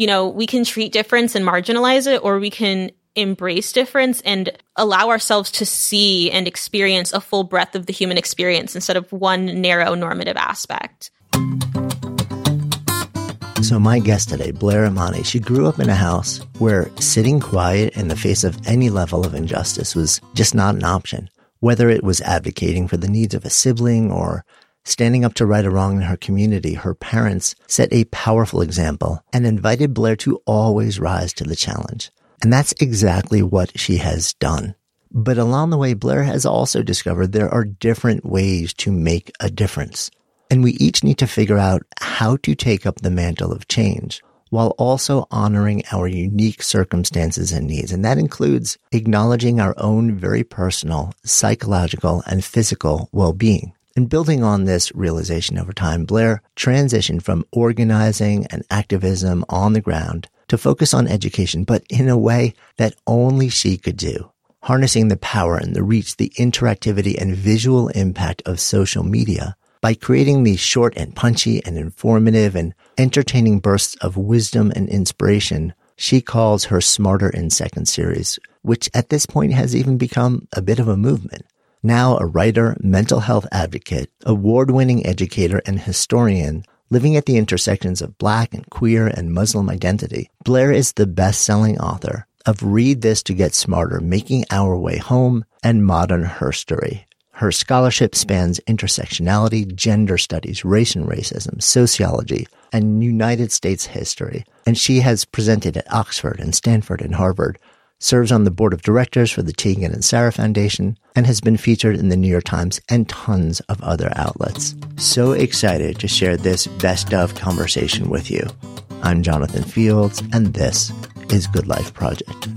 you know, we can treat difference and marginalize it, or we can embrace difference and allow ourselves to see and experience a full breadth of the human experience instead of one narrow normative aspect. So, my guest today, Blair Imani, she grew up in a house where sitting quiet in the face of any level of injustice was just not an option. Whether it was advocating for the needs of a sibling or standing up to right or wrong in her community, her parents set a powerful example and invited Blair to always rise to the challenge. And that's exactly what she has done. But along the way, Blair has also discovered there are different ways to make a difference. And we each need to figure out how to take up the mantle of change while also honoring our unique circumstances and needs. And that includes acknowledging our own very personal psychological and physical well-being. And building on this realization over time, Blair transitioned from organizing and activism on the ground to focus on education, but in a way that only she could do. Harnessing the power and the reach, the interactivity and visual impact of social media by creating these short and punchy and informative and entertaining bursts of wisdom and inspiration, she calls her Smarter in Seconds series, which at this point has even become a bit of a movement. Now a writer, mental health advocate, award-winning educator, and historian living at the intersections of black and queer and Muslim identity, Blair is the best-selling author of Read This to Get Smarter, Making Our Way Home and Modern Herstory. Her scholarship spans intersectionality, gender studies, race and racism, sociology, and United States history. And she has presented at Oxford and Stanford and Harvard, serves on the board of directors for the Tegan and Sara Foundation, and has been featured in the New York Times and tons of other outlets. So excited to share this best of conversation with you. I'm Jonathan Fields, and this is Good Life Project.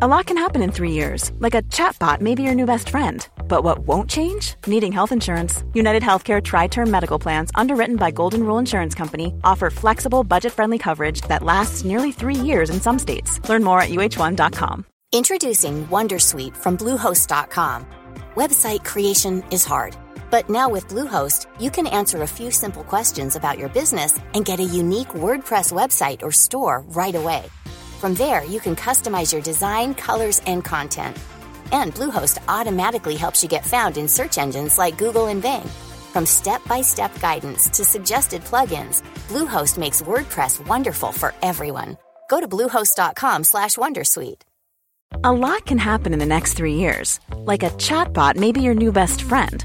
A lot can happen in three years, like a chatbot may be your new best friend. But what won't change? Needing health insurance. United Healthcare Tri Term Medical Plans, underwritten by Golden Rule Insurance Company, offer flexible, budget friendly coverage that lasts nearly three years in some states. Learn more at uh1.com. Introducing Wondersuite from Bluehost.com. Website creation is hard, but now with Bluehost, you can answer a few simple questions about your business and get a unique WordPress website or store right away. From there, you can customize your design, colors, and content. And Bluehost automatically helps you get found in search engines like Google and Bing. From step-by-step guidance to suggested plugins, Bluehost makes WordPress wonderful for everyone. Go to bluehost.com/wondersuite. A lot can happen in the next three years, like a chatbot may be your new best friend.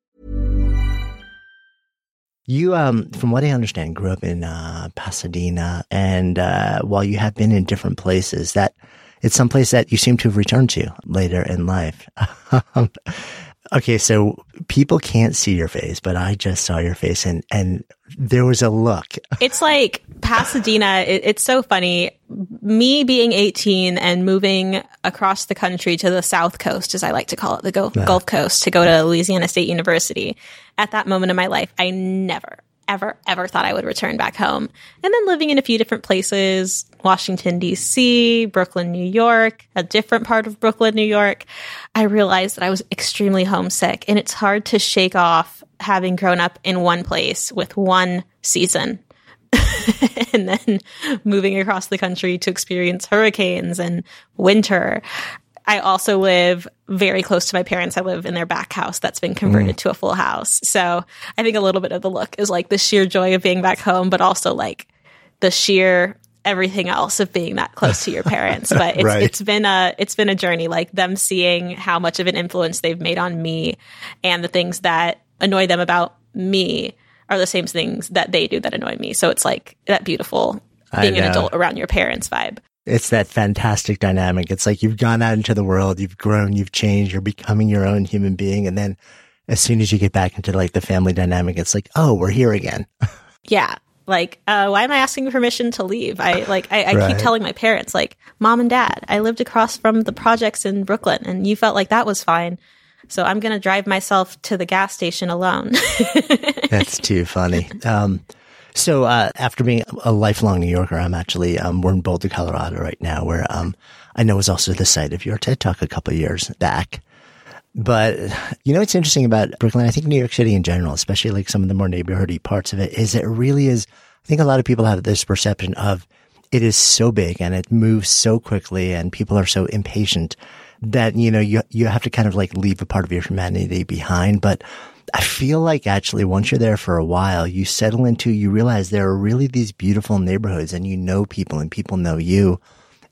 You, um, from what I understand, grew up in uh, Pasadena, and uh, while you have been in different places, that it's some place that you seem to have returned to later in life. okay, so people can't see your face, but I just saw your face and, and there was a look. it's like Pasadena. It, it's so funny. Me being 18 and moving across the country to the South Coast, as I like to call it, the Gulf, yeah. Gulf Coast, to go to Louisiana State University. At that moment in my life, I never, ever, ever thought I would return back home. And then living in a few different places, Washington, D.C., Brooklyn, New York, a different part of Brooklyn, New York, I realized that I was extremely homesick. And it's hard to shake off having grown up in one place with one season. and then moving across the country to experience hurricanes and winter. I also live very close to my parents. I live in their back house that's been converted mm. to a full house. So I think a little bit of the look is like the sheer joy of being back home, but also like the sheer everything else of being that close to your parents. But it's right. it's been a it's been a journey, like them seeing how much of an influence they've made on me and the things that annoy them about me are the same things that they do that annoy me. So it's like that beautiful being an adult around your parents vibe. It's that fantastic dynamic. It's like you've gone out into the world, you've grown, you've changed, you're becoming your own human being. And then as soon as you get back into like the family dynamic, it's like, oh, we're here again. yeah. Like, uh, why am I asking permission to leave? I like, I, I right. keep telling my parents, like, mom and dad, I lived across from the projects in Brooklyn and you felt like that was fine. So I'm going to drive myself to the gas station alone. That's too funny. Um, so uh, after being a lifelong New Yorker, I'm actually um, we're in Boulder, Colorado right now, where um, I know was also the site of your TED Talk a couple years back. But you know what's interesting about Brooklyn? I think New York City in general, especially like some of the more neighborhoody parts of it, is it really is. I think a lot of people have this perception of it is so big and it moves so quickly, and people are so impatient that you know you you have to kind of like leave a part of your humanity behind. But I feel like actually once you're there for a while, you settle into you realize there are really these beautiful neighborhoods, and you know people, and people know you.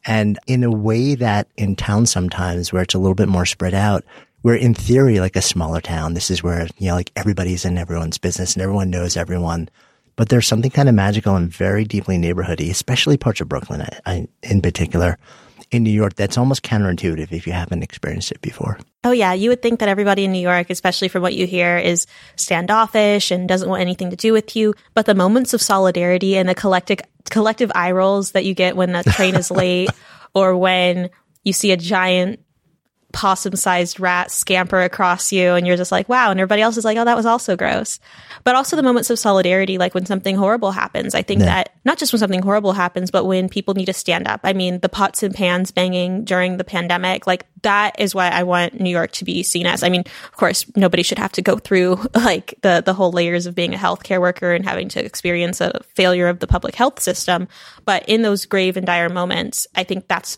And in a way that in town sometimes where it's a little bit more spread out, we're in theory like a smaller town. This is where, you know, like everybody's in everyone's business and everyone knows everyone. But there's something kind of magical and very deeply neighborhoody, especially parts of Brooklyn I, I, in particular. In New York, that's almost counterintuitive if you haven't experienced it before. Oh, yeah. You would think that everybody in New York, especially from what you hear, is standoffish and doesn't want anything to do with you. But the moments of solidarity and the collective, collective eye rolls that you get when the train is late or when you see a giant possum sized rat scamper across you and you're just like, wow. And everybody else is like, oh, that was also gross. But also the moments of solidarity, like when something horrible happens. I think yeah. that not just when something horrible happens, but when people need to stand up. I mean, the pots and pans banging during the pandemic, like that is why I want New York to be seen as. I mean, of course, nobody should have to go through like the, the whole layers of being a healthcare worker and having to experience a failure of the public health system. But in those grave and dire moments, I think that's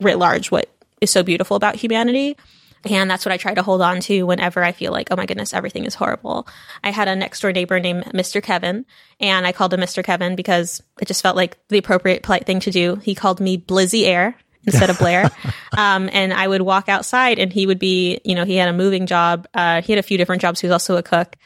writ large what is so beautiful about humanity. And that's what I try to hold on to whenever I feel like, oh my goodness, everything is horrible. I had a next door neighbor named Mr. Kevin, and I called him Mr. Kevin because it just felt like the appropriate polite thing to do. He called me Blizzy Air instead of Blair. um, and I would walk outside and he would be, you know, he had a moving job. Uh, he had a few different jobs. He was also a cook.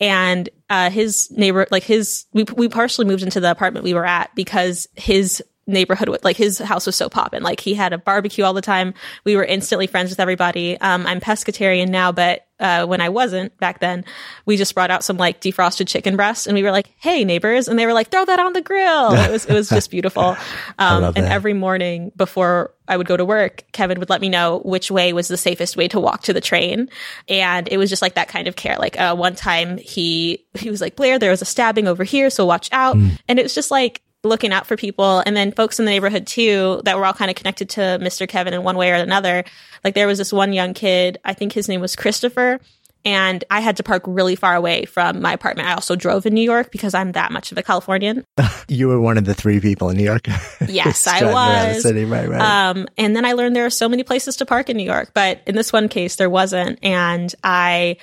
And uh, his neighbor, like his, we, we partially moved into the apartment we were at because his neighborhood like his house was so poppin'. Like he had a barbecue all the time. We were instantly friends with everybody. Um, I'm pescatarian now, but uh, when I wasn't back then, we just brought out some like defrosted chicken breast, and we were like, "Hey neighbors," and they were like, "Throw that on the grill." It was it was just beautiful. Um, and every morning before I would go to work, Kevin would let me know which way was the safest way to walk to the train, and it was just like that kind of care. Like uh, one time he he was like, "Blair, there was a stabbing over here, so watch out," mm. and it was just like looking out for people and then folks in the neighborhood too that were all kind of connected to Mr. Kevin in one way or another. Like there was this one young kid, I think his name was Christopher, and I had to park really far away from my apartment. I also drove in New York because I'm that much of a Californian. you were one of the three people in New York. yes, I was. City. Right, right. Um, and then I learned there are so many places to park in New York, but in this one case, there wasn't. And I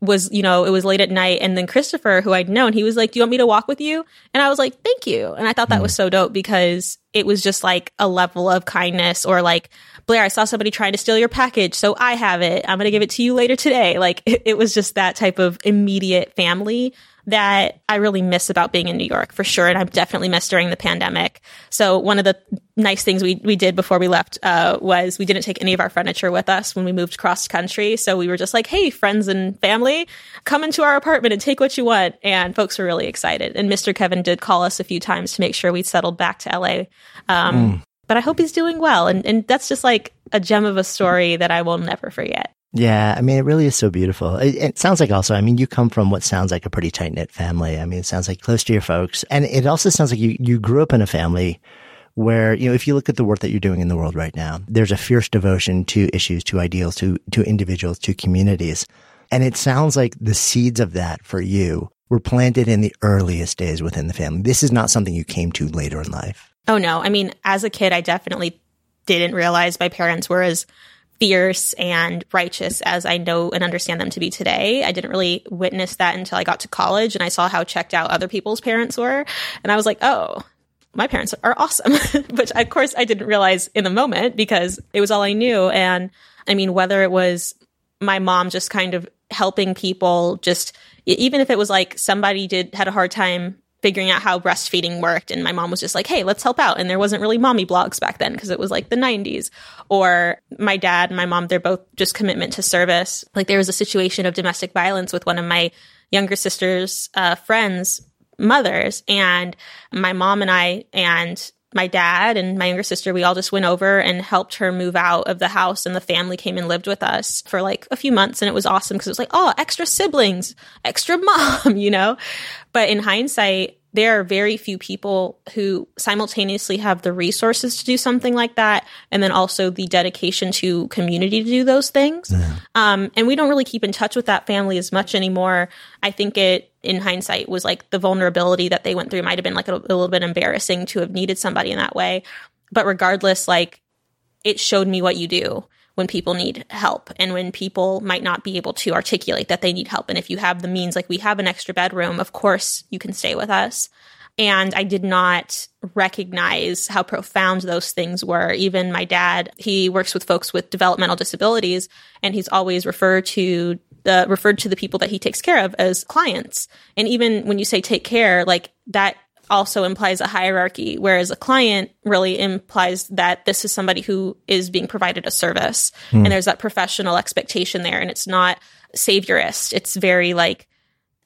was, you know, it was late at night. And then Christopher, who I'd known, he was like, Do you want me to walk with you? And I was like, Thank you. And I thought that was hmm. so dope because it was just like a level of kindness or like, Blair, I saw somebody trying to steal your package. So I have it. I'm going to give it to you later today. Like it, it was just that type of immediate family that I really miss about being in New York for sure. And I've definitely missed during the pandemic. So one of the nice things we, we did before we left uh, was we didn't take any of our furniture with us when we moved cross country. So we were just like, hey, friends and family, come into our apartment and take what you want. And folks were really excited. And Mr. Kevin did call us a few times to make sure we settled back to LA. Um, mm. But I hope he's doing well. And, and that's just like a gem of a story that I will never forget. Yeah, I mean, it really is so beautiful. It, it, sounds like also, I mean, you come from what sounds like a pretty tight knit family. I mean, it sounds like close to your folks. And it also sounds like you, you grew up in a family where, you know, if you look at the work that you're doing in the world right now, there's a fierce devotion to issues, to ideals, to, to individuals, to communities. And it sounds like the seeds of that for you were planted in the earliest days within the family. This is not something you came to later in life. Oh, no. I mean, as a kid, I definitely didn't realize my parents were as fierce and righteous as I know and understand them to be today. I didn't really witness that until I got to college and I saw how checked out other people's parents were. And I was like, oh, my parents are awesome, which of course I didn't realize in the moment because it was all I knew. And I mean, whether it was my mom just kind of helping people, just even if it was like somebody did had a hard time figuring out how breastfeeding worked. And my mom was just like, hey, let's help out. And there wasn't really mommy blogs back then because it was like the 90s. Or my dad and my mom, they're both just commitment to service. Like there was a situation of domestic violence with one of my younger sister's uh, friends mothers. And my mom and I and my dad and my younger sister, we all just went over and helped her move out of the house and the family came and lived with us for like a few months and it was awesome because it was like, oh, extra siblings, extra mom, you know? But in hindsight, there are very few people who simultaneously have the resources to do something like that and then also the dedication to community to do those things. Yeah. um, and we don't really keep in touch with that family as much anymore. I think it in hindsight was like the vulnerability that they went through might have been like a, a little bit embarrassing to have needed somebody in that way. But regardless like it showed me what you do when people need help and when people might not be able to articulate that they need help. And if you have the means, like we have an extra bedroom, of course you can stay with us. And I did not recognize how profound those things were. Even my dad, he works with folks with developmental disabilities, and he's always referred to the referred to the people that he takes care of as clients. And even when you say take care, like that also implies a hierarchy, whereas a client really implies that this is somebody who is being provided a service. Mm. And there's that professional expectation there. And it's not saviorist. It's very like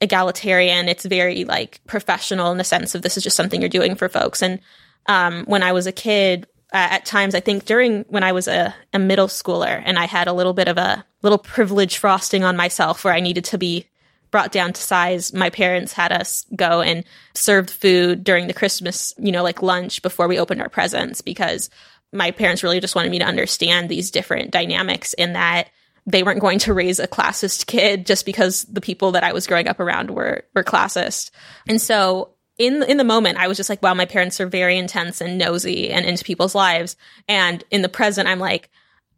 egalitarian. It's very like professional in the sense of this is just something you're doing for folks. And um, when I was a kid, uh, at times, I think during when I was a, a middle schooler and I had a little bit of a little privilege frosting on myself where I needed to be brought down to size, my parents had us go and serve food during the Christmas, you know, like lunch before we opened our presents because my parents really just wanted me to understand these different dynamics in that they weren't going to raise a classist kid just because the people that I was growing up around were were classist. And so in in the moment I was just like wow my parents are very intense and nosy and into people's lives and in the present I'm like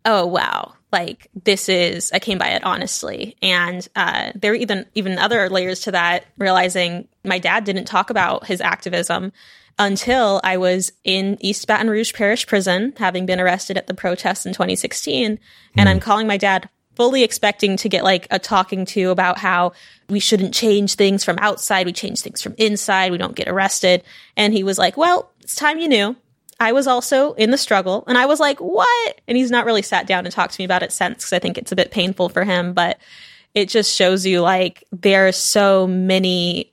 oh wow like this is i came by it honestly. And uh, there are even even other layers to that realizing my dad didn't talk about his activism until i was in east baton rouge parish prison having been arrested at the protests in 2016 mm. and i'm hmm. calling my dad fully expecting to get like a talking to about how we shouldn't change things from outside. We change things from inside. We don't get arrested. And he was like well it's time you knew I was also in the struggle and I was like, what? And he's not really sat down and talked to me about it since because I think it's a bit painful for him. But it just shows you like there are so many,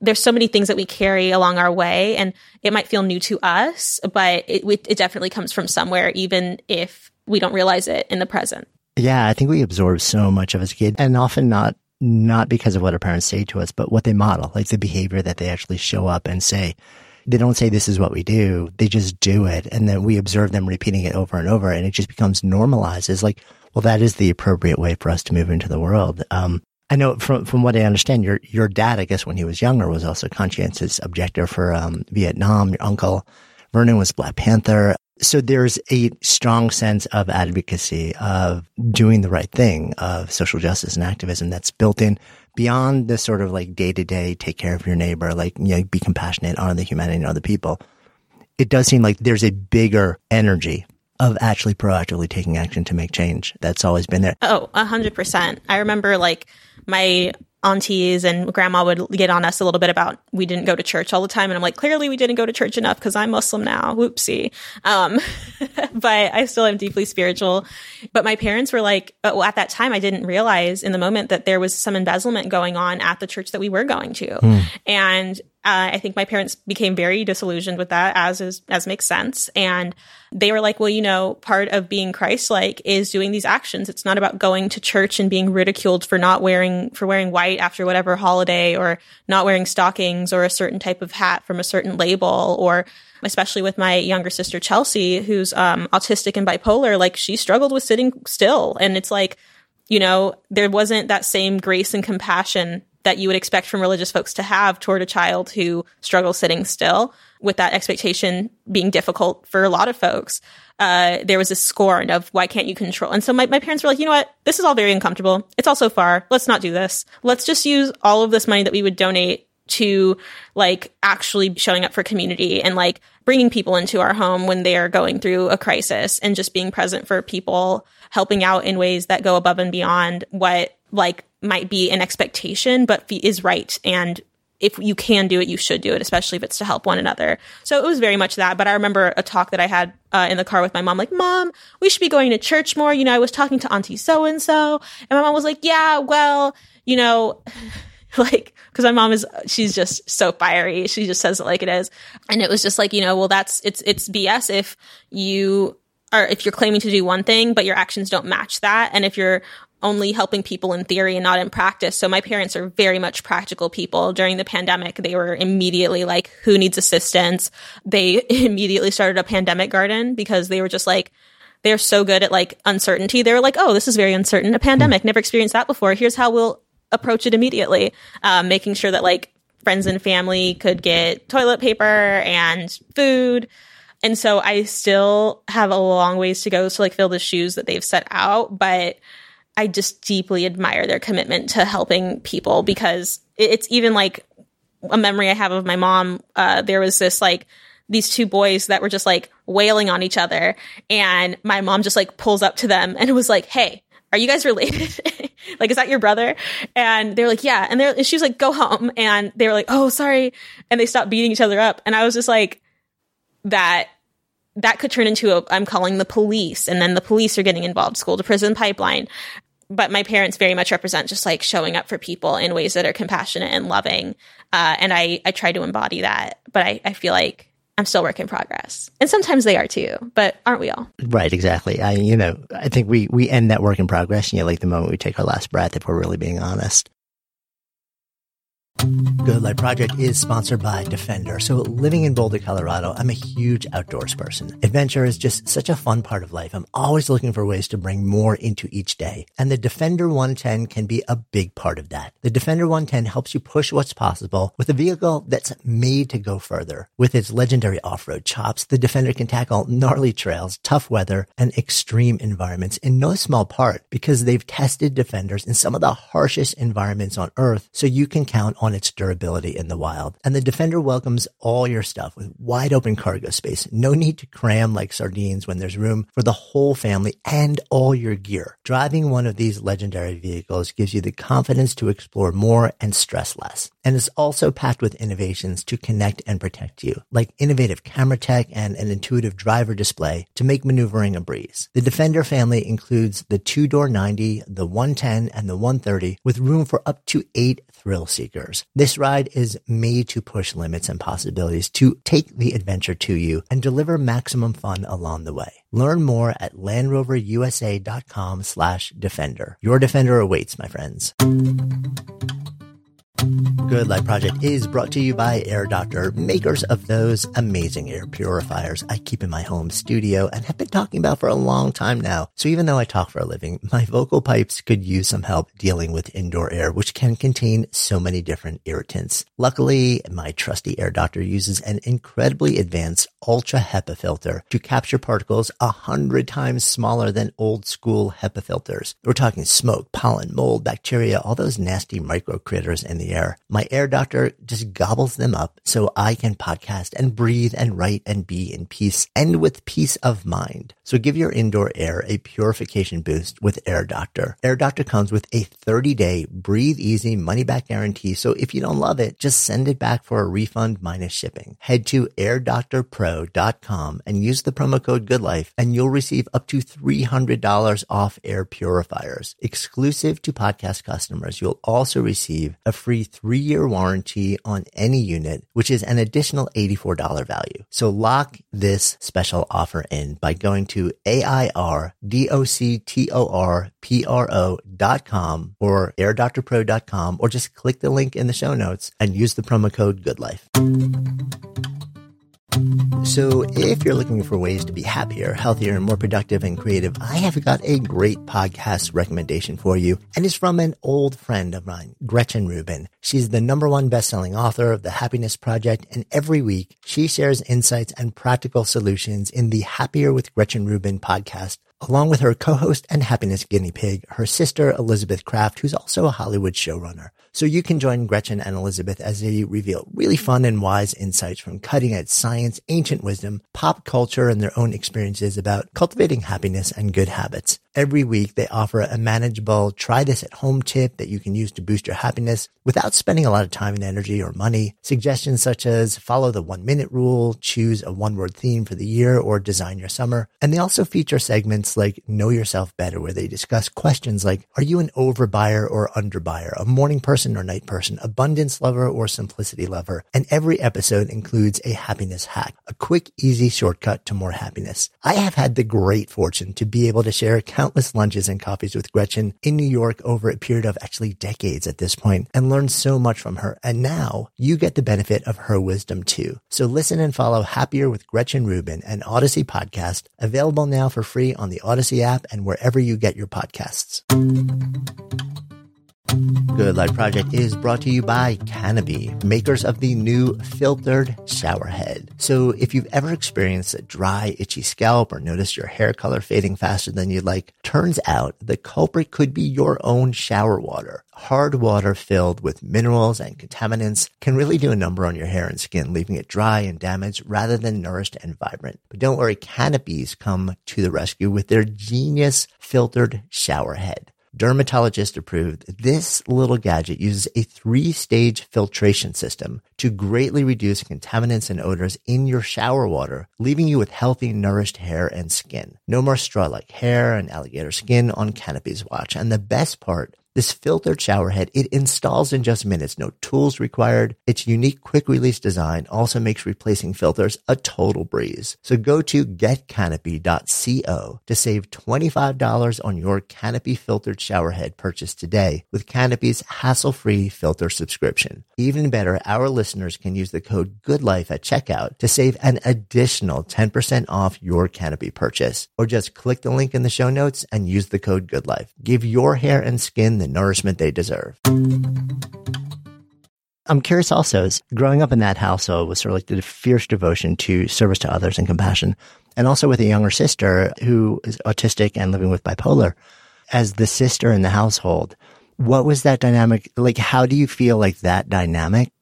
there's so many things that we carry along our way and it might feel new to us, but it, it definitely comes from somewhere, even if we don't realize it in the present. Yeah, I think we absorb so much of as a kid and often not not because of what our parents say to us, but what they model, like the behavior that they actually show up and say they don't say this is what we do. They just do it. And then we observe them repeating it over and over and it just becomes normalized. It's like, well, that is the appropriate way for us to move into the world. Um, I know from from what I understand, your your dad, I guess, when he was younger, was also conscientious objector for um, Vietnam. Your uncle Vernon was Black Panther. So there's a strong sense of advocacy, of doing the right thing, of social justice and activism that's built in beyond the sort of like day to day, take care of your neighbor, like, you know, be compassionate, honor the humanity in other people. It does seem like there's a bigger energy of actually proactively taking action to make change. That's always been there. Oh, a hundred percent. I remember like my aunties and grandma would get on us a little bit about we didn't go to church all the time. And I'm like, clearly we didn't go to church enough because I'm Muslim now. Whoopsie. Um, but I still am deeply spiritual. But my parents were like, uh, well, at that time, I didn't realize in the moment that there was some embezzlement going on at the church that we were going to. Mm. And uh, I think my parents became very disillusioned with that, as is as makes sense. And they were like, "Well, you know, part of being Christ-like is doing these actions. It's not about going to church and being ridiculed for not wearing for wearing white after whatever holiday, or not wearing stockings, or a certain type of hat from a certain label, or." Especially with my younger sister Chelsea, who's um, autistic and bipolar, like she struggled with sitting still, and it's like, you know, there wasn't that same grace and compassion that you would expect from religious folks to have toward a child who struggles sitting still with that expectation being difficult for a lot of folks. Uh, there was a scorn of why can't you control? And so my, my parents were like, you know what? This is all very uncomfortable. It's all so far. Let's not do this. Let's just use all of this money that we would donate to like actually showing up for community and like bringing people into our home when they are going through a crisis and just being present for people, helping out in ways that go above and beyond what like might be an expectation, but is right. And if you can do it, you should do it, especially if it's to help one another. So it was very much that. But I remember a talk that I had uh, in the car with my mom, like, Mom, we should be going to church more. You know, I was talking to Auntie so and so, and my mom was like, Yeah, well, you know, like, cause my mom is, she's just so fiery. She just says it like it is. And it was just like, you know, well, that's, it's, it's BS if you are, if you're claiming to do one thing, but your actions don't match that. And if you're only helping people in theory and not in practice. So my parents are very much practical people. During the pandemic, they were immediately like, who needs assistance? They immediately started a pandemic garden because they were just like, they're so good at like uncertainty. They were like, oh, this is very uncertain. A pandemic, never experienced that before. Here's how we'll approach it immediately. Um, making sure that like friends and family could get toilet paper and food. And so I still have a long ways to go to like fill the shoes that they've set out, but I just deeply admire their commitment to helping people because it's even like a memory I have of my mom. Uh, there was this like these two boys that were just like wailing on each other. And my mom just like pulls up to them and was like, Hey, are you guys related? like, is that your brother? And they're like, yeah. And, and she was like, go home. And they were like, oh, sorry. And they stopped beating each other up. And I was just like, that, that could turn into a, I'm calling the police. And then the police are getting involved, school to prison pipeline. But my parents very much represent just like showing up for people in ways that are compassionate and loving. Uh, and I, I try to embody that. But I, I feel like I'm still work in progress. And sometimes they are too, but aren't we all? Right, exactly. I, you know, I think we, we end that work in progress, you know, like the moment we take our last breath, if we're really being honest. Good Life Project is sponsored by Defender. So living in Boulder, Colorado, I'm a huge outdoors person. Adventure is just such a fun part of life. I'm always looking for ways to bring more into each day. And the Defender 110 can be a big part of that. The Defender 110 helps you push what's possible with a vehicle that's made to go further. With its legendary off-road chops, the Defender can tackle gnarly trails, tough weather, and extreme environments in no small part because they've tested Defenders in some of the harshest environments on earth so you can count on on its durability in the wild. And the Defender welcomes all your stuff with wide open cargo space. No need to cram like sardines when there's room for the whole family and all your gear. Driving one of these legendary vehicles gives you the confidence to explore more and stress less. And it's also packed with innovations to connect and protect you, like innovative camera tech and an intuitive driver display to make maneuvering a breeze. The Defender family includes the two door 90, the 110, and the 130 with room for up to eight thrill seekers. This ride is made to push limits and possibilities to take the adventure to you and deliver maximum fun along the way. Learn more at LandRoverUSA.com slash Defender. Your Defender awaits, my friends. Good Life Project is brought to you by Air Doctor, makers of those amazing air purifiers I keep in my home studio and have been talking about for a long time now. So even though I talk for a living, my vocal pipes could use some help dealing with indoor air, which can contain so many different irritants. Luckily, my trusty Air Doctor uses an incredibly advanced ultra HEPA filter to capture particles a hundred times smaller than old school HEPA filters. We're talking smoke, pollen, mold, bacteria, all those nasty micro critters in the the air. My air doctor just gobbles them up so I can podcast and breathe and write and be in peace and with peace of mind. So give your indoor air a purification boost with Air Doctor. Air Doctor comes with a 30 day breathe easy money back guarantee. So if you don't love it, just send it back for a refund minus shipping. Head to airdoctorpro.com and use the promo code GoodLife and you'll receive up to $300 off air purifiers. Exclusive to podcast customers, you'll also receive a free free three year warranty on any unit, which is an additional $84 value. So lock this special offer in by going to AIRDOCTORPRO.com or airdoctorpro.com or just click the link in the show notes and use the promo code GoodLife. So, if you're looking for ways to be happier, healthier, and more productive and creative, I have got a great podcast recommendation for you. And it's from an old friend of mine, Gretchen Rubin. She's the number one best-selling author of The Happiness Project. And every week she shares insights and practical solutions in the Happier with Gretchen Rubin podcast along with her co-host and happiness guinea pig, her sister Elizabeth Craft, who's also a Hollywood showrunner. So you can join Gretchen and Elizabeth as they reveal really fun and wise insights from cutting edge science, ancient wisdom, pop culture, and their own experiences about cultivating happiness and good habits. Every week they offer a manageable try this at home tip that you can use to boost your happiness without spending a lot of time and energy or money. Suggestions such as follow the one minute rule, choose a one word theme for the year, or design your summer. And they also feature segments like know yourself better where they discuss questions like, are you an overbuyer or underbuyer, a morning person or night person, abundance lover or simplicity lover? And every episode includes a happiness hack, a quick, easy shortcut to more happiness. I have had the great fortune to be able to share countless lunches and coffees with Gretchen in New York over a period of actually decades at this point and learned so much from her. And now you get the benefit of her wisdom too. So listen and follow Happier with Gretchen Rubin, an Odyssey podcast, available now for free on the Odyssey app and wherever you get your podcasts. Good Life Project is brought to you by Canopy, makers of the new filtered shower head. So if you've ever experienced a dry, itchy scalp or noticed your hair color fading faster than you'd like, turns out the culprit could be your own shower water. Hard water filled with minerals and contaminants can really do a number on your hair and skin, leaving it dry and damaged rather than nourished and vibrant. But don't worry, Canopy's come to the rescue with their genius filtered shower head dermatologist approved, this little gadget uses a three stage filtration system to greatly reduce contaminants and odors in your shower water, leaving you with healthy, nourished hair and skin. No more straw like hair and alligator skin on Canopy's watch. And the best part, this filtered shower head, it installs in just minutes, no tools required. Its unique quick release design also makes replacing filters a total breeze. So go to getcanopy.co to save $25 on your Canopy filtered shower head purchase today with Canopy's hassle-free filter subscription. Even better, our listeners can use the code GOODLIFE at checkout to save an additional 10% off your Canopy purchase. Or just click the link in the show notes and use the code GOODLIFE. Give your hair and skin the the nourishment they deserve. I'm curious also, as growing up in that household was sort of like the fierce devotion to service to others and compassion, and also with a younger sister who is autistic and living with bipolar. As the sister in the household, what was that dynamic like? How do you feel like that dynamic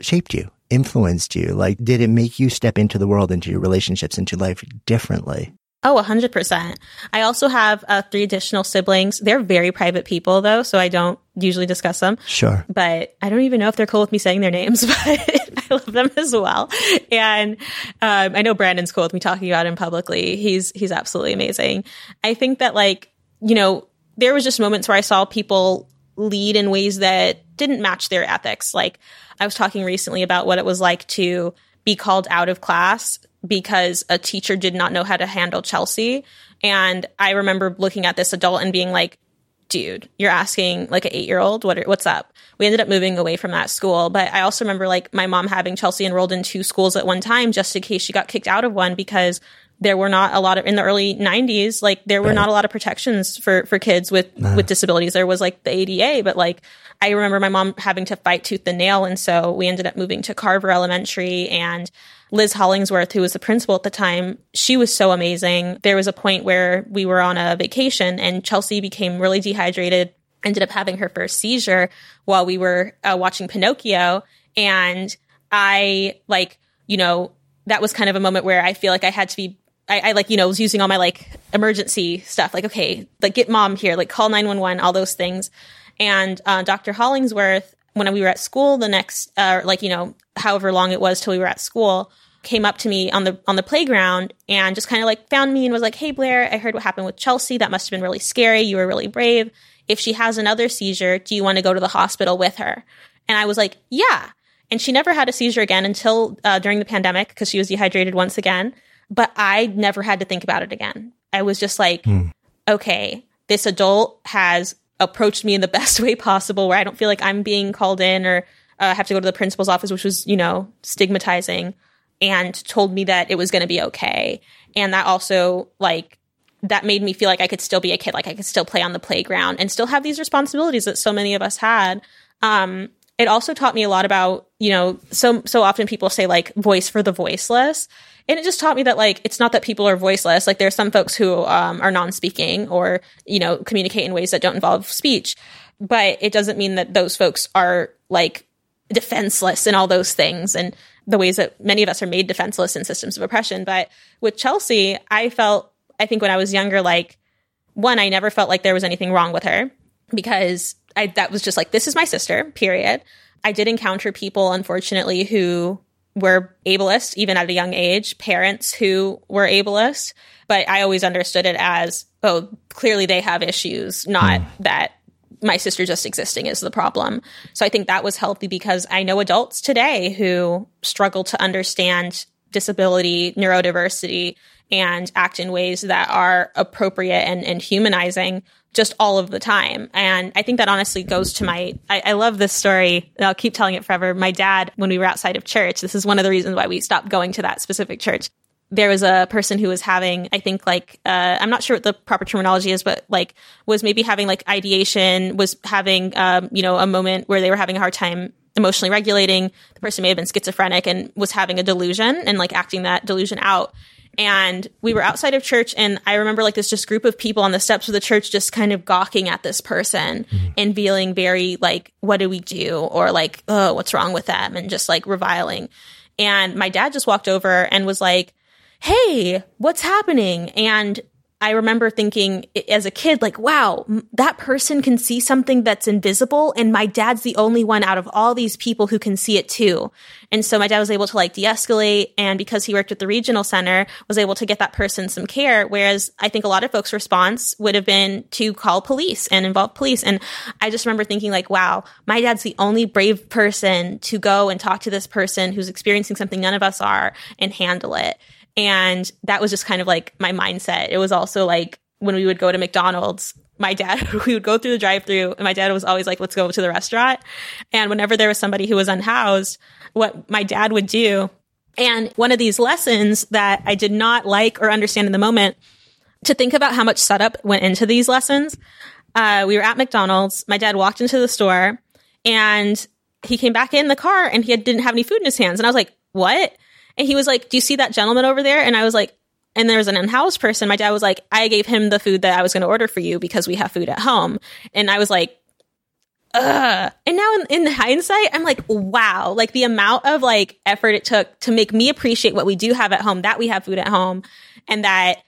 shaped you, influenced you? Like, did it make you step into the world, into your relationships, into life differently? Oh, 100%. I also have uh, three additional siblings. They're very private people, though, so I don't usually discuss them. Sure. But I don't even know if they're cool with me saying their names, but I love them as well. And um, I know Brandon's cool with me talking about him publicly. He's he's absolutely amazing. I think that, like, you know, there was just moments where I saw people lead in ways that didn't match their ethics. Like, I was talking recently about what it was like to be called out of class because a teacher did not know how to handle Chelsea. And I remember looking at this adult and being like, dude, you're asking like an eight year old, what, what's up? We ended up moving away from that school. But I also remember like my mom having Chelsea enrolled in two schools at one time just in case she got kicked out of one because there were not a lot of in the early 90s like there were right. not a lot of protections for for kids with with disabilities there was like the ADA but like I remember my mom having to fight tooth and nail and so we ended up moving to Carver Elementary and Liz Hollingsworth, who was the principal at the time, she was so amazing. There was a point where we were on a vacation and Chelsea became really dehydrated, ended up having her first seizure while we were uh, watching Pinocchio. And I, like, you know, that was kind of a moment where I feel like I had to be I, I, like, you know, was using all my like emergency stuff, like, okay, like get mom here, like call 911, all those things. And uh, Dr. Hollingsworth, when we were at school the next, uh, like, you know, however long it was till we were at school, came up to me on the on the playground and just kind of like found me and was like, "Hey Blair, I heard what happened with Chelsea. That must have been really scary. You were really brave. If she has another seizure, do you want to go to the hospital with her?" And I was like, "Yeah." And she never had a seizure again until uh, during the pandemic because she was dehydrated once again. But I never had to think about it again. I was just like, mm. "Okay, this adult has approached me in the best way possible, where I don't feel like I'm being called in or." Uh, have to go to the principal's office, which was, you know, stigmatizing and told me that it was going to be okay. And that also like that made me feel like I could still be a kid, like I could still play on the playground and still have these responsibilities that so many of us had. Um, it also taught me a lot about, you know, so so often people say like voice for the voiceless. And it just taught me that like it's not that people are voiceless. Like there are some folks who um, are non-speaking or you know communicate in ways that don't involve speech, but it doesn't mean that those folks are like defenseless and all those things. And the ways that many of us are made defenseless in systems of oppression. But with Chelsea, I felt, I think when I was younger, like one, I never felt like there was anything wrong with her because I, that was just like, this is my sister, period. I did encounter people, unfortunately, who were ableist, even at a young age, parents who were ableist. But I always understood it as, oh, clearly they have issues, not mm. that my sister just existing is the problem. So I think that was healthy because I know adults today who struggle to understand disability, neurodiversity, and act in ways that are appropriate and, and humanizing just all of the time. And I think that honestly goes to my, I, I, love this story. I'll keep telling it forever. My dad, when we were outside of church, this is one of the reasons why we stopped going to that specific church. There was a person who was having, I think like, uh, I'm not sure what the proper terminology is, but like was maybe having like ideation, was having, um, you know, a moment where they were having a hard time emotionally regulating. The person may have been schizophrenic and was having a delusion and like acting that delusion out and we were outside of church and i remember like this just group of people on the steps of the church just kind of gawking at this person mm-hmm. and feeling very like what do we do? Or like oh what's wrong with them? And just like reviling. And my dad just walked over and was like hey what's happening? And I remember thinking as a kid, like, wow, that person can see something that's invisible. And my dad's the only one out of all these people who can see it too. And so my dad was able to like de-escalate. And because he worked at the regional center, was able to get that person some care. Whereas I think a lot of folks' response would have been to call police and involve police. And I just remember thinking like, wow, my dad's the only brave person to go and talk to this person who's experiencing something none of us are and handle it. And that was just kind of like my mindset. It was also like when we would go to McDonald's, my dad, we would go through the drive through and my dad was always like, let's go to the restaurant. And whenever there was somebody who was unhoused, what my dad would do, and one of these lessons that I did not like or understand in the moment, to think about how much setup went into these lessons. Uh, we were at McDonald's. My dad walked into the store and he came back in the car and he had, didn't have any food in his hands. And I was like, what? And he was like, Do you see that gentleman over there? And I was like, and there was an unhoused person. My dad was like, I gave him the food that I was going to order for you because we have food at home. And I was like, Ugh. And now in, in hindsight, I'm like, wow, like the amount of like effort it took to make me appreciate what we do have at home, that we have food at home, and that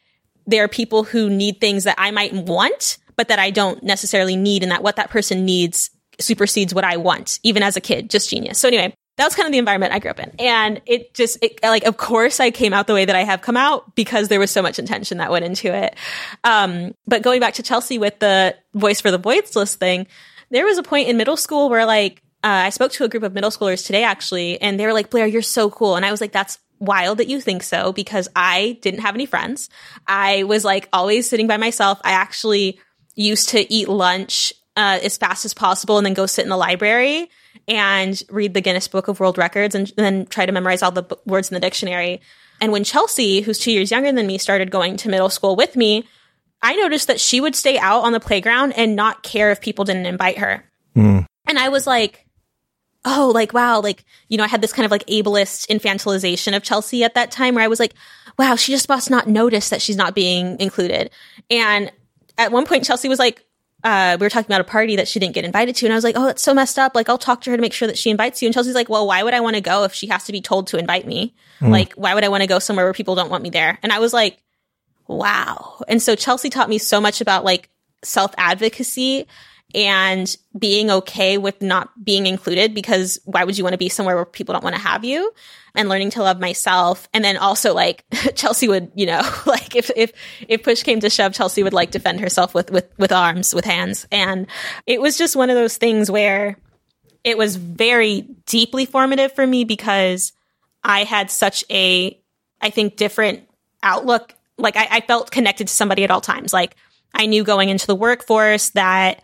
there are people who need things that I might want, but that I don't necessarily need, and that what that person needs supersedes what I want, even as a kid. Just genius. So anyway, that was kind of the environment I grew up in. And it just, it, like, of course I came out the way that I have come out because there was so much intention that went into it. Um, but going back to Chelsea with the voice for the voiceless thing, there was a point in middle school where like, uh, I spoke to a group of middle schoolers today actually, and they were like, Blair, you're so cool. And I was like, that's wild that you think so because I didn't have any friends. I was like always sitting by myself. I actually used to eat lunch uh, as fast as possible and then go sit in the library and read the Guinness Book of World Records and, then try to memorize all the b- words in the dictionary. And when Chelsea, who's two years younger than me, started going to middle school with me, I noticed that she would stay out on the playground and not care if people didn't invite her. Mm. And I was like, oh, like, wow, like, you know, I had this kind of like ableist infantilization of Chelsea at that time where I was like, wow, she just must not notice that she's not being included. And at one point, Chelsea was like, uh, we were talking about a party that she didn't get invited to. And I was like, oh, that's so messed up. Like, I'll talk to her to make sure that she invites you. And Chelsea's like, well, why would I want to go if she has to be told to invite me? Mm. Like, why would I want to go somewhere where people don't want me there? And I was like, wow. And so Chelsea taught me so much about like self advocacy and being okay with not being included because why would you want to be somewhere where people don't want to have you? and learning to love myself. And then also like Chelsea would, you know, like if, if, if push came to shove, Chelsea would like defend herself with, with, with arms, with hands. And it was just one of those things where it was very deeply formative for me because I had such a, I think, different outlook. Like I, I felt connected to somebody at all times. Like I knew going into the workforce that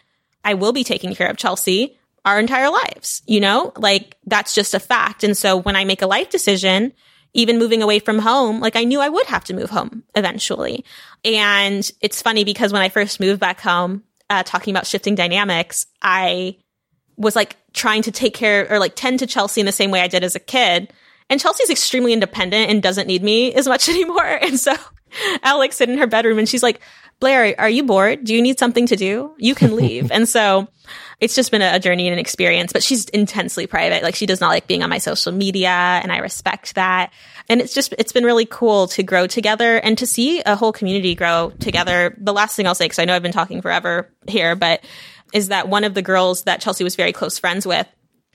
I will be taking care of Chelsea our entire lives, you know, like that's just a fact. And so when I make a life decision, even moving away from home, like I knew I would have to move home eventually. And it's funny because when I first moved back home, uh, talking about shifting dynamics, I was like trying to take care or like tend to Chelsea in the same way I did as a kid. And Chelsea's extremely independent and doesn't need me as much anymore. And so Alex sit in her bedroom and she's like, Blair, are you bored? Do you need something to do? You can leave. and so it's just been a, journey and an experience, but she's intensely private. Like she does not like being on my social media and I respect that. And it's just, it's been really cool to grow together and to see a whole community grow together. The last thing I'll say, cause I know I've been talking forever here, but is that one of the girls that Chelsea was very close friends with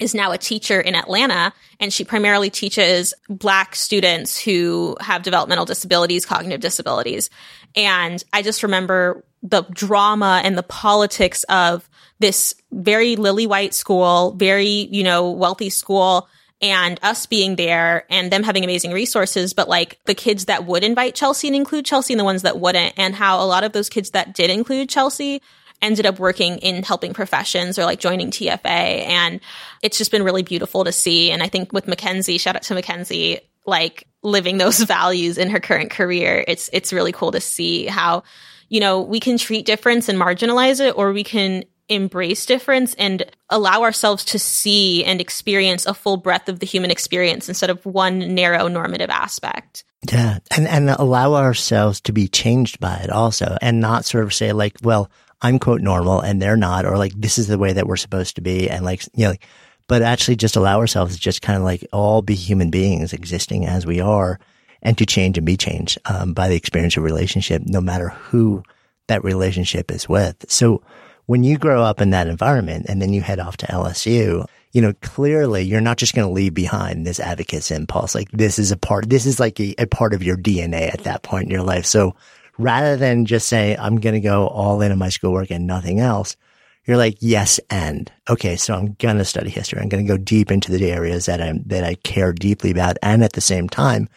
is now a teacher in Atlanta and she primarily teaches black students who have developmental disabilities, cognitive disabilities. And I just remember the drama and the politics of this very lily white school, very, you know, wealthy school and us being there and them having amazing resources, but like the kids that would invite Chelsea and include Chelsea and the ones that wouldn't, and how a lot of those kids that did include Chelsea ended up working in helping professions or like joining TFA. And it's just been really beautiful to see. And I think with Mackenzie, shout out to Mackenzie, like living those values in her current career, it's, it's really cool to see how, you know, we can treat difference and marginalize it, or we can embrace difference and allow ourselves to see and experience a full breadth of the human experience instead of one narrow normative aspect. Yeah. And, and allow ourselves to be changed by it also and not sort of say like, well, I'm quote normal and they're not, or like this is the way that we're supposed to be. And like, you know, like, but actually just allow ourselves to just kind of like all be human beings existing as we are and to change and be changed um, by the experience of relationship, no matter who that relationship is with. So when you grow up in that environment and then you head off to LSU, you know, clearly you're not just going to leave behind this advocate's impulse. Like this is a part, this is like a, a part of your DNA at that point in your life. So rather than just say, I'm going to go all in on my schoolwork and nothing else, you're like, yes, and okay, so I'm going to study history. I'm going to go deep into the areas that I'm, that I care deeply about. And at the same time,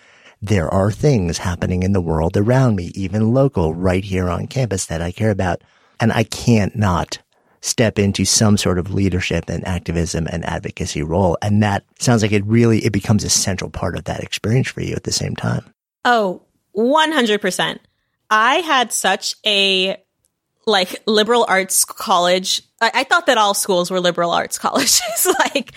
there are things happening in the world around me, even local right here on campus that I care about. And I can't not step into some sort of leadership and activism and advocacy role. And that sounds like it really, it becomes a central part of that experience for you at the same time. Oh, 100%. I had such a like liberal arts college. I, I thought that all schools were liberal arts colleges. like,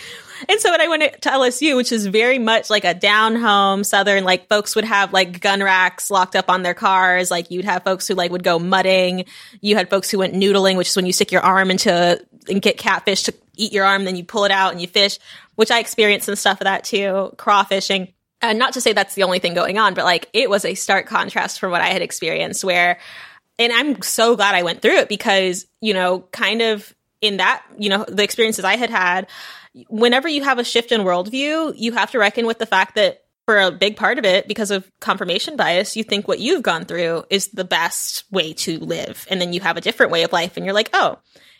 and so when I went to LSU, which is very much like a down home Southern, like folks would have like gun racks locked up on their cars. Like you'd have folks who like would go mudding. You had folks who went noodling, which is when you stick your arm into and get catfish to eat your arm, then you pull it out and you fish, which I experienced some stuff of that too, crawfishing. And not to say that's the only thing going on, but like it was a stark contrast from what I had experienced where, and I'm so glad I went through it because, you know, kind of in that, you know, the experiences I had had, whenever you have a shift in worldview, you have to reckon with the fact that for a big part of it, because of confirmation bias, you think what you've gone through is the best way to live. And then you have a different way of life and you're like, oh.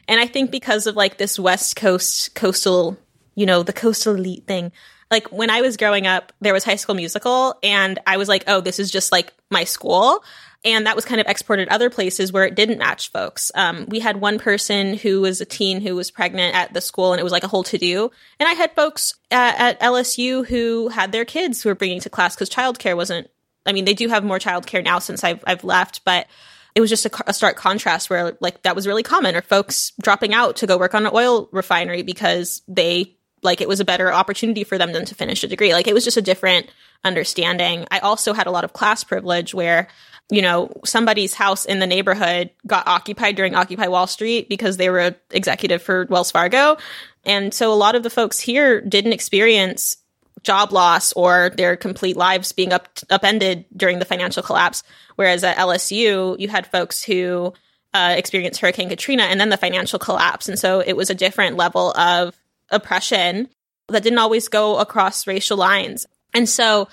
And I think because of like this West Coast coastal, you know, the coastal elite thing, like when I was growing up, there was High School Musical, and I was like, oh, this is just like my school. And that was kind of exported other places where it didn't match folks. Um, we had one person who was a teen who was pregnant at the school, and it was like a whole to do. And I had folks at, at LSU who had their kids who were bringing to class because childcare wasn't. I mean, they do have more childcare now since I've I've left, but it was just a, a, stark contrast where like that was really common or folks dropping out to go work on an oil refinery because they like it was a better opportunity for them than to finish a degree. Like it was just a different understanding. I also had a lot of class privilege where, you know, somebody's house in the neighborhood got occupied during Occupy Wall Street because they were executive for Wells Fargo. And so a lot of the folks here didn't experience job loss or their complete lives being up, upended during the financial collapse. Whereas at LSU, you had folks who uh, experienced Hurricane Katrina and then the financial collapse. And so it was a different level of oppression that didn't always go across racial lines. And so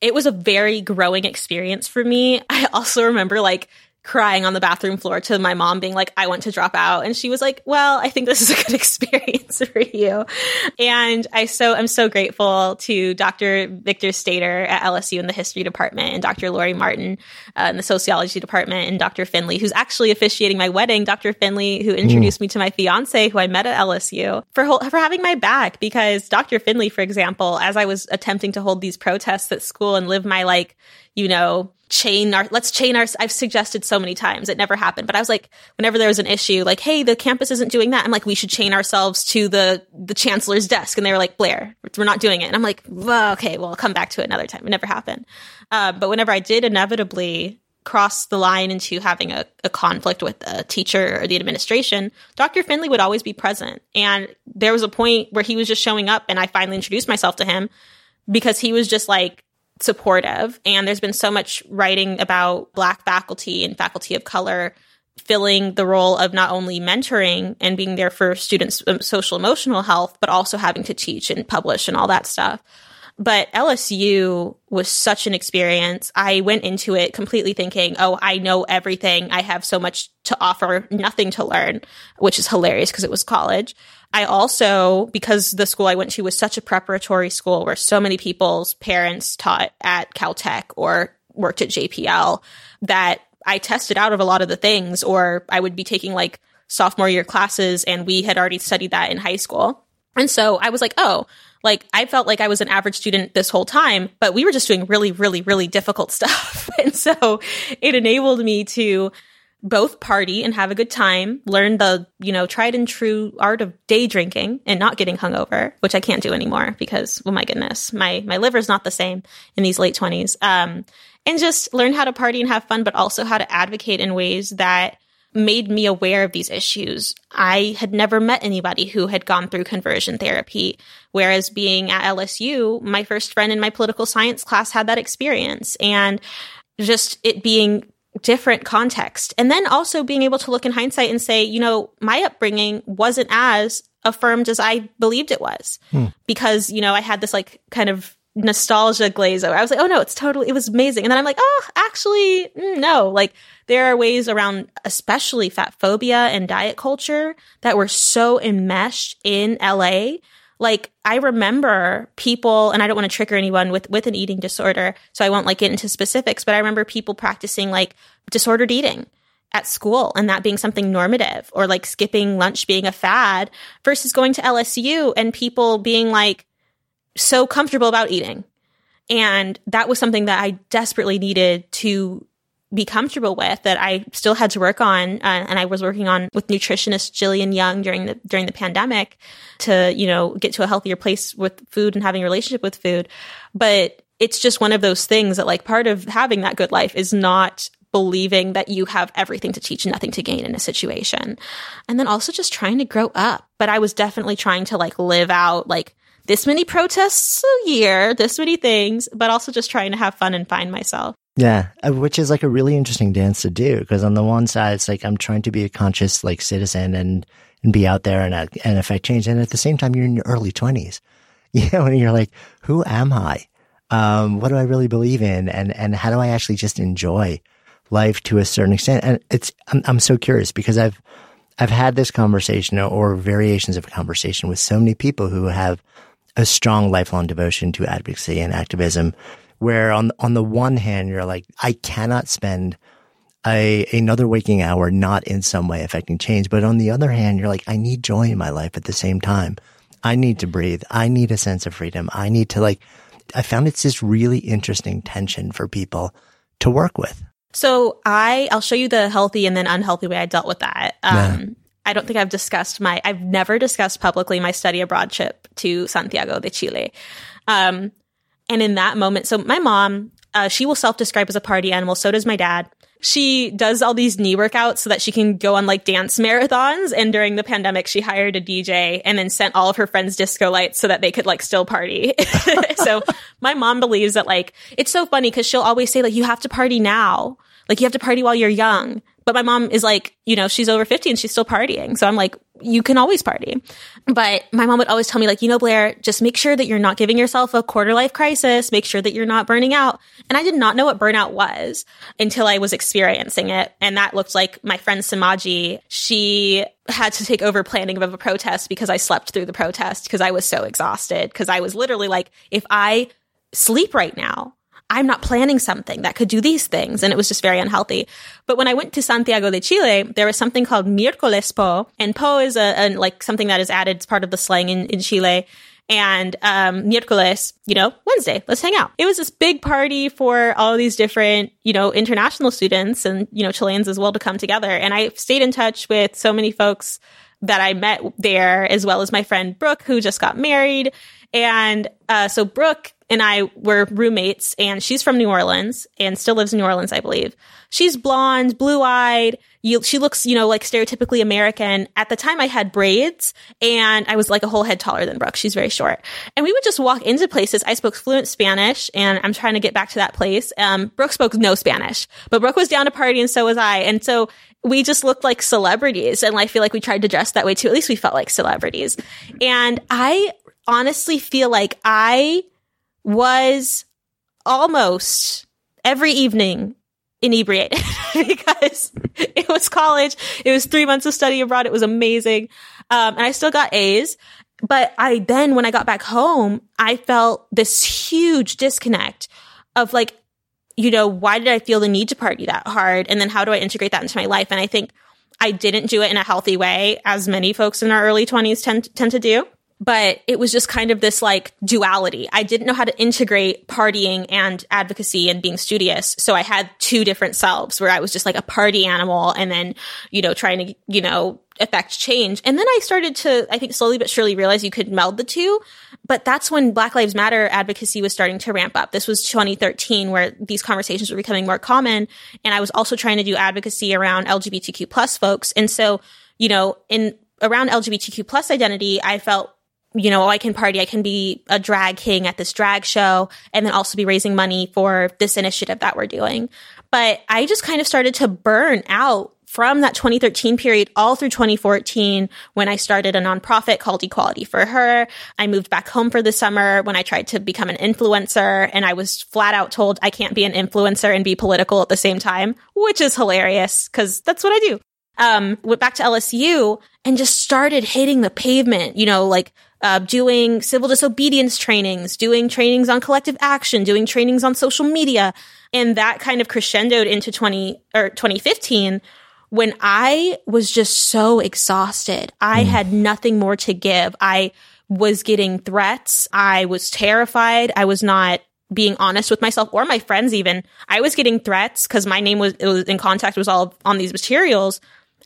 it was a very growing experience for me. I also remember like crying on the bathroom floor to my mom being like, I want to drop out. And she was like, well, I think this is a good experience for you. And I so, I'm so grateful to Dr. Victor Stater at LSU in the history department and Dr. Lori Martin uh, in the sociology department and Dr. Finley, who's actually officiating my wedding. Dr. Finley, who introduced mm. me to my fiance, who I met at LSU for, for having my back because Dr. Finley, for example, as I was attempting to hold these protests at school and live my like, you know, chain our let's chain our i've suggested so many times it never happened but i was like whenever there was an issue like hey the campus isn't doing that i'm like we should chain ourselves to the the chancellor's desk and they were like blair we're not doing it and i'm like well, okay well I'll come back to it another time it never happened uh, but whenever i did inevitably cross the line into having a, a conflict with a teacher or the administration, Dr. Finley would always be present. And there was a point where he was just showing up and I finally introduced myself to him because he was just like supportive. And there's been so much writing about Black faculty and faculty of color filling the role of not only mentoring and being there for students' social emotional health, but also having to teach and publish and all that stuff. But LSU was such an experience. I went into it completely thinking, oh, I know everything. I have so much to offer, nothing to learn, which is hilarious because it was college. I also, because the school I went to was such a preparatory school where so many people's parents taught at Caltech or worked at JPL, that I tested out of a lot of the things, or I would be taking like sophomore year classes and we had already studied that in high school. And so I was like, oh, like I felt like I was an average student this whole time, but we were just doing really, really, really difficult stuff. and so it enabled me to both party and have a good time, learn the, you know, tried and true art of day drinking and not getting hungover, which I can't do anymore because, oh my goodness, my, my liver's not the same in these late twenties. Um, and just learn how to party and have fun, but also how to advocate in ways that made me aware of these issues. I had never met anybody who had gone through conversion therapy. Whereas being at LSU, my first friend in my political science class had that experience and just it being different context. And then also being able to look in hindsight and say, you know, my upbringing wasn't as affirmed as I believed it was hmm. because, you know, I had this like kind of nostalgia glaze over. I was like, oh no, it's totally, it was amazing. And then I'm like, oh, actually, mm, no. Like there are ways around, especially fat phobia and diet culture that were so enmeshed in LA. Like I remember people, and I don't want to trigger anyone with, with an eating disorder. So I won't like get into specifics, but I remember people practicing like disordered eating at school and that being something normative or like skipping lunch being a fad versus going to LSU and people being like, so comfortable about eating. And that was something that I desperately needed to be comfortable with that I still had to work on. Uh, and I was working on with nutritionist Jillian Young during the, during the pandemic to, you know, get to a healthier place with food and having a relationship with food. But it's just one of those things that like part of having that good life is not believing that you have everything to teach, and nothing to gain in a situation. And then also just trying to grow up. But I was definitely trying to like live out like this many protests a year, this many things, but also just trying to have fun and find myself. Yeah, uh, which is like a really interesting dance to do because on the one side, it's like I'm trying to be a conscious like citizen and and be out there and uh, and affect change, and at the same time, you're in your early twenties, you know, and you're like, who am I? Um, what do I really believe in, and and how do I actually just enjoy life to a certain extent? And it's I'm I'm so curious because I've I've had this conversation or variations of a conversation with so many people who have a strong lifelong devotion to advocacy and activism where on on the one hand you're like I cannot spend a another waking hour not in some way affecting change. But on the other hand you're like I need joy in my life at the same time. I need to breathe. I need a sense of freedom. I need to like I found it's this really interesting tension for people to work with. So I I'll show you the healthy and then unhealthy way I dealt with that. Um, yeah. I don't think I've discussed my, I've never discussed publicly my study abroad trip to Santiago de Chile. Um, and in that moment, so my mom, uh, she will self describe as a party animal. So does my dad. She does all these knee workouts so that she can go on like dance marathons. And during the pandemic, she hired a DJ and then sent all of her friends disco lights so that they could like still party. so my mom believes that like, it's so funny because she'll always say like, you have to party now. Like you have to party while you're young. But my mom is like, you know, she's over 50 and she's still partying. So I'm like, you can always party. But my mom would always tell me, like, you know, Blair, just make sure that you're not giving yourself a quarter life crisis. Make sure that you're not burning out. And I did not know what burnout was until I was experiencing it. And that looked like my friend Samaji. She had to take over planning of a protest because I slept through the protest because I was so exhausted. Because I was literally like, if I sleep right now, I'm not planning something that could do these things. And it was just very unhealthy. But when I went to Santiago de Chile, there was something called Miércoles Po. And Po is a, a like something that is added as part of the slang in, in Chile. And um, miércoles, you know, Wednesday, let's hang out. It was this big party for all these different, you know, international students and, you know, Chileans as well to come together. And I stayed in touch with so many folks that I met there, as well as my friend Brooke, who just got married. And uh, so Brooke and I were roommates, and she's from New Orleans and still lives in New Orleans, I believe. She's blonde, blue eyed. she looks, you know, like stereotypically American. At the time, I had braids, and I was like a whole head taller than Brooke. She's very short, and we would just walk into places. I spoke fluent Spanish, and I'm trying to get back to that place. Um, Brooke spoke no Spanish, but Brooke was down to party, and so was I, and so we just looked like celebrities. And I feel like we tried to dress that way too. At least we felt like celebrities. And I honestly feel like I was almost every evening inebriated because it was college. It was three months of study abroad. It was amazing. Um, and I still got A's. But I then, when I got back home, I felt this huge disconnect of like, you know, why did I feel the need to party that hard? And then how do I integrate that into my life? And I think I didn't do it in a healthy way, as many folks in our early 20s tend, tend to do. But it was just kind of this like duality. I didn't know how to integrate partying and advocacy and being studious. So I had two different selves where I was just like a party animal and then, you know, trying to, you know, affect change. And then I started to, I think slowly but surely realize you could meld the two. But that's when Black Lives Matter advocacy was starting to ramp up. This was 2013 where these conversations were becoming more common. And I was also trying to do advocacy around LGBTQ plus folks. And so, you know, in around LGBTQ plus identity, I felt you know, oh, I can party, I can be a drag king at this drag show, and then also be raising money for this initiative that we're doing. But I just kind of started to burn out from that 2013 period all through 2014 when I started a nonprofit called Equality for Her. I moved back home for the summer when I tried to become an influencer and I was flat out told I can't be an influencer and be political at the same time, which is hilarious because that's what I do. Um, went back to LSU and just started hitting the pavement, you know, like uh, doing civil disobedience trainings, doing trainings on collective action, doing trainings on social media. And that kind of crescendoed into 20 or 2015 when I was just so exhausted. I mm. had nothing more to give. I was getting threats. I was terrified. I was not being honest with myself or my friends even. I was getting threats because my name was, was in contact was all on these materials.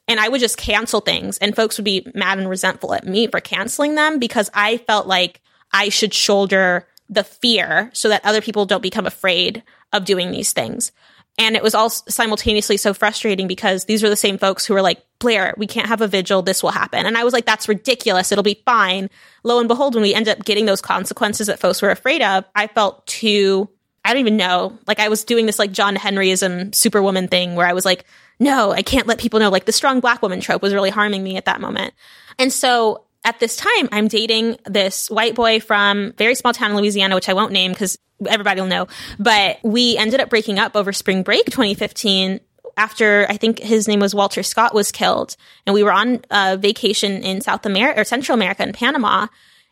And I would just cancel things and folks would be mad and resentful at me for canceling them because I felt like I should shoulder the fear so that other people don't become afraid of doing these things. And it was all simultaneously so frustrating because these were the same folks who were like, Blair, we can't have a vigil. This will happen. And I was like, that's ridiculous. It'll be fine. Lo and behold, when we end up getting those consequences that folks were afraid of, I felt too, I don't even know. Like I was doing this like John Henryism superwoman thing where I was like, no, I can't let people know. Like the strong black woman trope was really harming me at that moment. And so at this time, I'm dating this white boy from very small town in Louisiana, which I won't name because everybody will know. But we ended up breaking up over spring break 2015 after I think his name was Walter Scott was killed. And we were on a vacation in South America or Central America in Panama.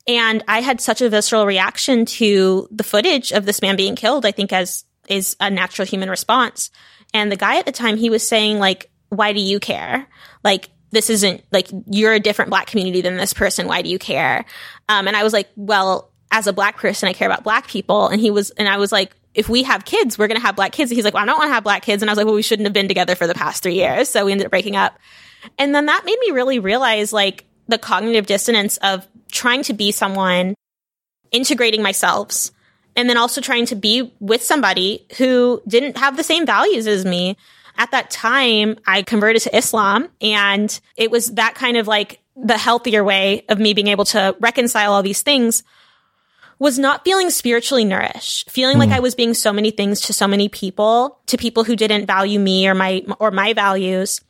And I had such a visceral reaction to the footage of this man being killed, I think as is a natural human response. And the guy at the time, he was saying like, why do you care? Like, this isn't like you're a different black community than this person. Why do you care? Um, and I was like, well, as a black person, I care about black people. And he was, and I was like, if we have kids, we're going to have black kids. And he's like, well, I don't want to have black kids. And I was like, well, we shouldn't have been together for the past three years. So we ended up breaking up. And then that made me really realize like the cognitive dissonance of trying to be someone, integrating myself, and then also trying to be with somebody who didn't have the same values as me. At that time, I converted to Islam and it was that kind of like the healthier way of me being able to reconcile all these things was not feeling spiritually nourished, feeling mm. like hmm. I was being so many things to so many people, to people who didn't value me or my, or my values.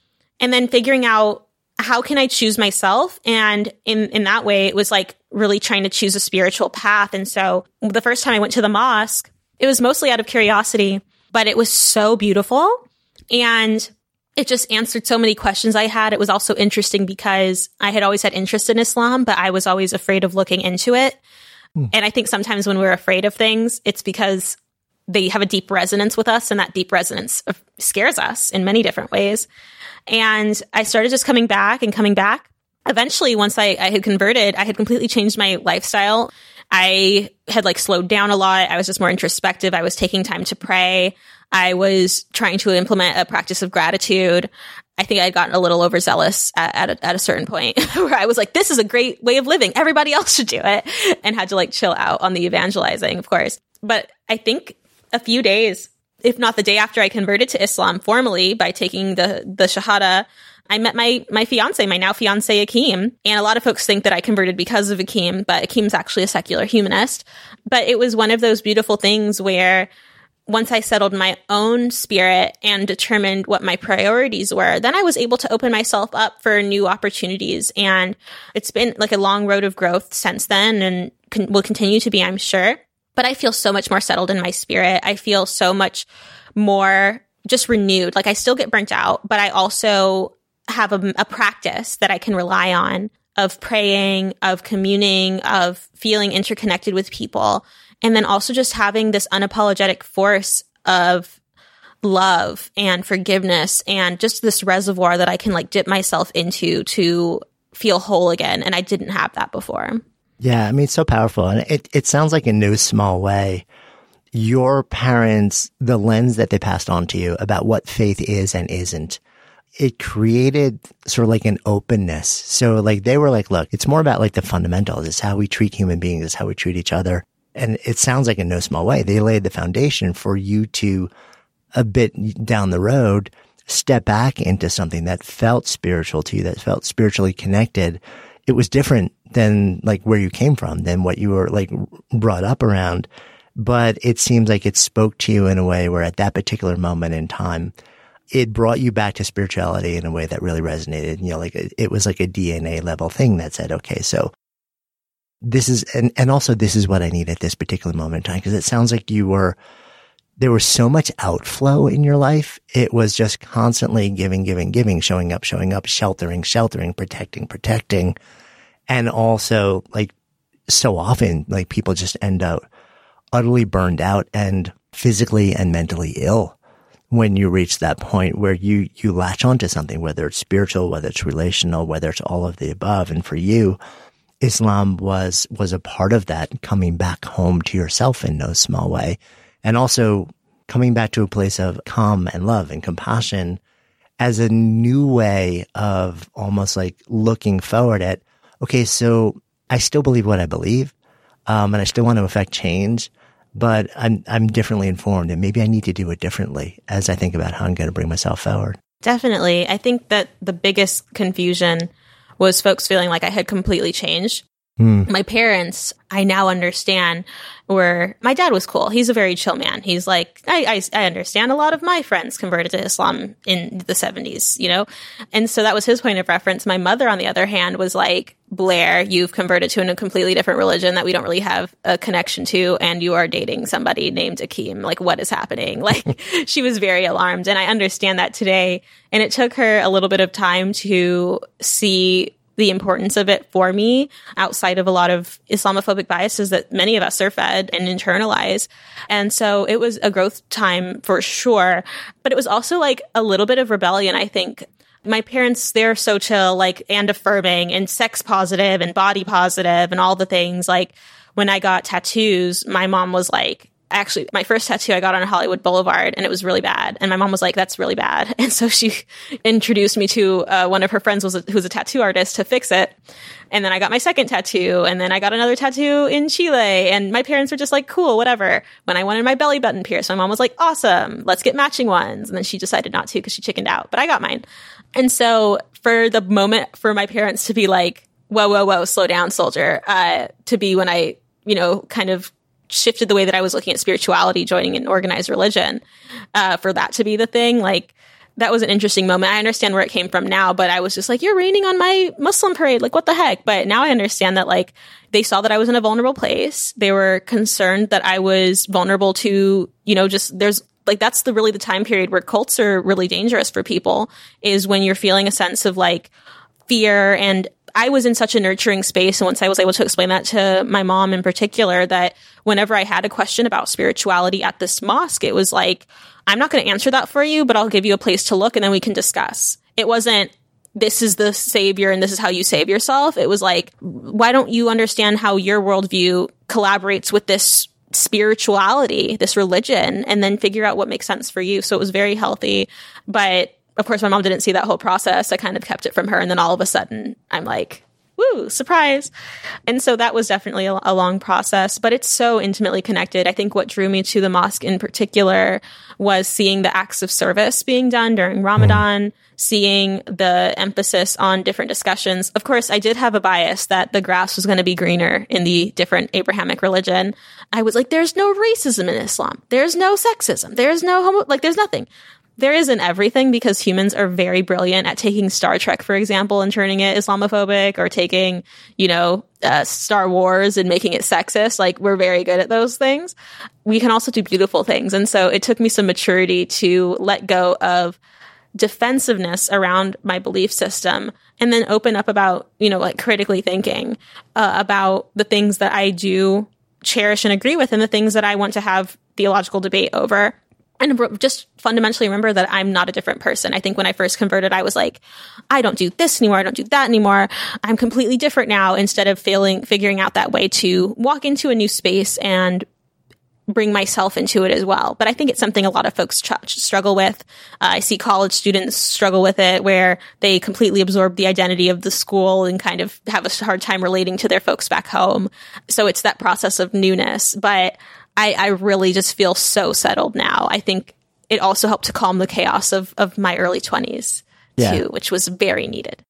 And then figuring out how can I choose myself? And in, in that way, it was like really trying to choose a spiritual path. And so the first time I went to the mosque, it was mostly out of curiosity, but it was so beautiful. And it just answered so many questions I had. It was also interesting because I had always had interest in Islam, but I was always afraid of looking into it. Mm. And I think sometimes when we're afraid of things, it's because they have a deep resonance with us and that deep resonance uh, scares us in many different ways. And I started just coming back and coming back. Eventually, once I, I had converted, I had completely changed my lifestyle. I had like slowed down a lot. I was just more introspective. I was taking time to pray. I was trying to implement a practice of gratitude. I think I'd gotten a little overzealous at, at, a, at a certain point where I was like, this is a great way of living. Everybody else should do it and had to like chill out on the evangelizing, of course. But I think a few days, if not the day after I converted to Islam formally by taking the, the Shahada, I met my my fiance, my now fiance Akeem, and a lot of folks think that I converted because of Akeem, but Akeem's actually a secular humanist. But it was one of those beautiful things where once I settled my own spirit and determined what my priorities were, then I was able to open myself up for new opportunities. And it's been like a long road of growth since then and will continue to be, I'm sure. But I feel so much more settled in my spirit. I feel so much more just renewed. Like I still get burnt out, but I also have a, a practice that I can rely on of praying, of communing, of feeling interconnected with people. And then also just having this unapologetic force of love and forgiveness and just this reservoir that I can like dip myself into to feel whole again. And I didn't have that before. Yeah. I mean, it's so powerful. And it, it sounds like in no small way, your parents, the lens that they passed on to you about what faith is and isn't it created sort of like an openness. So like they were like, look, it's more about like the fundamentals. It's how we treat human beings. It's how we treat each other. And it sounds like in no small way, they laid the foundation for you to a bit down the road, step back into something that felt spiritual to you, that felt spiritually connected. It was different than like where you came from, than what you were like brought up around. But it seems like it spoke to you in a way where at that particular moment in time, it brought you back to spirituality in a way that really resonated. You know, like it, it was like a DNA level thing that said, okay, so this is, and, and also this is what I need at this particular moment in time. Cause it sounds like you were, there was so much outflow in your life. It was just constantly giving, giving, giving, showing up, showing up, sheltering, sheltering, protecting, protecting. And also like so often, like people just end up utterly burned out and physically and mentally ill when you reach that point where you, you latch onto something, whether it's spiritual, whether it's relational, whether it's all of the above. And for you, Islam was, was a part of that coming back home to yourself in no small way. And also coming back to a place of calm and love and compassion as a new way of almost like looking forward at, okay, so I still believe what I believe. Um, and I still want to affect change but I'm I'm differently informed, and maybe I need to do it differently as I think about how I'm going to bring myself forward. Definitely, I think that the biggest confusion was folks feeling like I had completely changed. Mm. My parents, I now understand, were my dad was cool. He's a very chill man. He's like, I, I, I understand a lot of my friends converted to Islam in the 70s, you know? And so that was his point of reference. My mother, on the other hand, was like, Blair, you've converted to a completely different religion that we don't really have a connection to, and you are dating somebody named Akeem. Like, what is happening? Like, she was very alarmed. And I understand that today. And it took her a little bit of time to see the importance of it for me outside of a lot of Islamophobic biases that many of us are fed and internalize. And so it was a growth time for sure. But it was also like a little bit of rebellion, I think. My parents, they're so chill, like, and affirming and sex positive and body positive and all the things. Like, when I got tattoos, my mom was like, actually my first tattoo I got on Hollywood Boulevard and it was really bad. And my mom was like, that's really bad. And so she introduced me to uh, one of her friends was a, who's a tattoo artist to fix it. And then I got my second tattoo and then I got another tattoo in Chile and my parents were just like, cool, whatever. When I wanted my belly button pierced, my mom was like, awesome, let's get matching ones. And then she decided not to because she chickened out, but I got mine. And so for the moment for my parents to be like, whoa, whoa, whoa, slow down, soldier, uh, to be when I, you know, kind of shifted the way that I was looking at spirituality, joining an organized religion, uh, for that to be the thing. Like, that was an interesting moment. I understand where it came from now, but I was just like, you're raining on my Muslim parade. Like, what the heck? But now I understand that, like, they saw that I was in a vulnerable place. They were concerned that I was vulnerable to, you know, just there's like, that's the really the time period where cults are really dangerous for people is when you're feeling a sense of like fear and I was in such a nurturing space. And once I was able to explain that to my mom in particular, that whenever I had a question about spirituality at this mosque, it was like, I'm not going to answer that for you, but I'll give you a place to look and then we can discuss. It wasn't, this is the savior and this is how you save yourself. It was like, why don't you understand how your worldview collaborates with this spirituality, this religion, and then figure out what makes sense for you? So it was very healthy. But of course, my mom didn't see that whole process. I kind of kept it from her. And then all of a sudden, I'm like, woo, surprise. And so that was definitely a, a, long process, but it's so intimately connected. I think what drew me to the mosque in particular was seeing the acts of service being done during Ramadan, seeing the emphasis on different discussions. Of course, I did have a bias that the grass was going to be greener in the different Abrahamic religion. I was like, there's no racism in Islam. There's no sexism. There's no homo, like, there's nothing there is in everything because humans are very brilliant at taking Star Trek, for example, and turning it Islamophobic or taking, you know, uh, Star Wars and making it sexist. Like we're very good at those things. We can also do beautiful things. And so it took me some maturity to let go of defensiveness around my belief system and then open up about, you know, like critically thinking uh, about the things that I do cherish and agree with and the things that I want to have theological debate over and just fundamentally remember that I'm not a different person. I think when I first converted, I was like, I don't do this anymore. I don't do that anymore. I'm completely different now instead of failing, figuring out that way to walk into a new space and bring myself into it as well. But I think it's something a lot of folks struggle with. Uh, I see college students struggle with it where they completely absorb the identity of the school and kind of have a hard time relating to their folks back home. So it's that process of newness. But I, I really just feel so settled now. I think it also helped to calm the chaos of, of my early 20s yeah. too, which was very needed.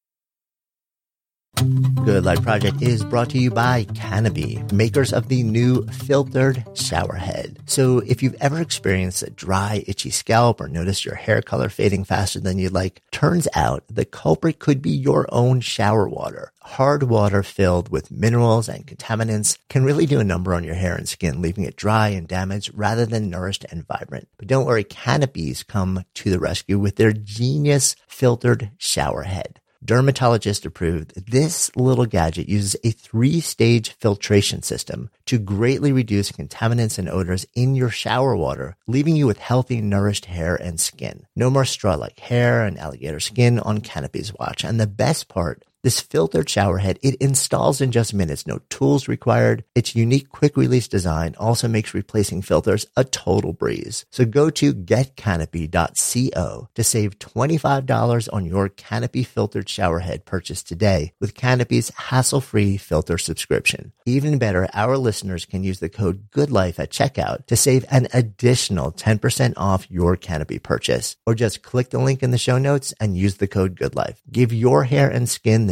Good Life Project is brought to you by Canopy, makers of the new filtered shower head. So if you've ever experienced a dry, itchy scalp or noticed your hair color fading faster than you'd like, turns out the culprit could be your own shower water. Hard water filled with minerals and contaminants can really do a number on your hair and skin, leaving it dry and damaged rather than nourished and vibrant. But don't worry, Canopies come to the rescue with their genius filtered shower head dermatologist approved, this little gadget uses a three stage filtration system to greatly reduce contaminants and odors in your shower water, leaving you with healthy, nourished hair and skin. No more straw like hair and alligator skin on Canopy's watch. And the best part, this filtered shower head, it installs in just minutes, no tools required. Its unique quick release design also makes replacing filters a total breeze. So go to getcanopy.co to save $25 on your Canopy filtered shower head purchase today with Canopy's hassle-free filter subscription. Even better, our listeners can use the code GOODLIFE at checkout to save an additional 10% off your Canopy purchase. Or just click the link in the show notes and use the code GOODLIFE. Give your hair and skin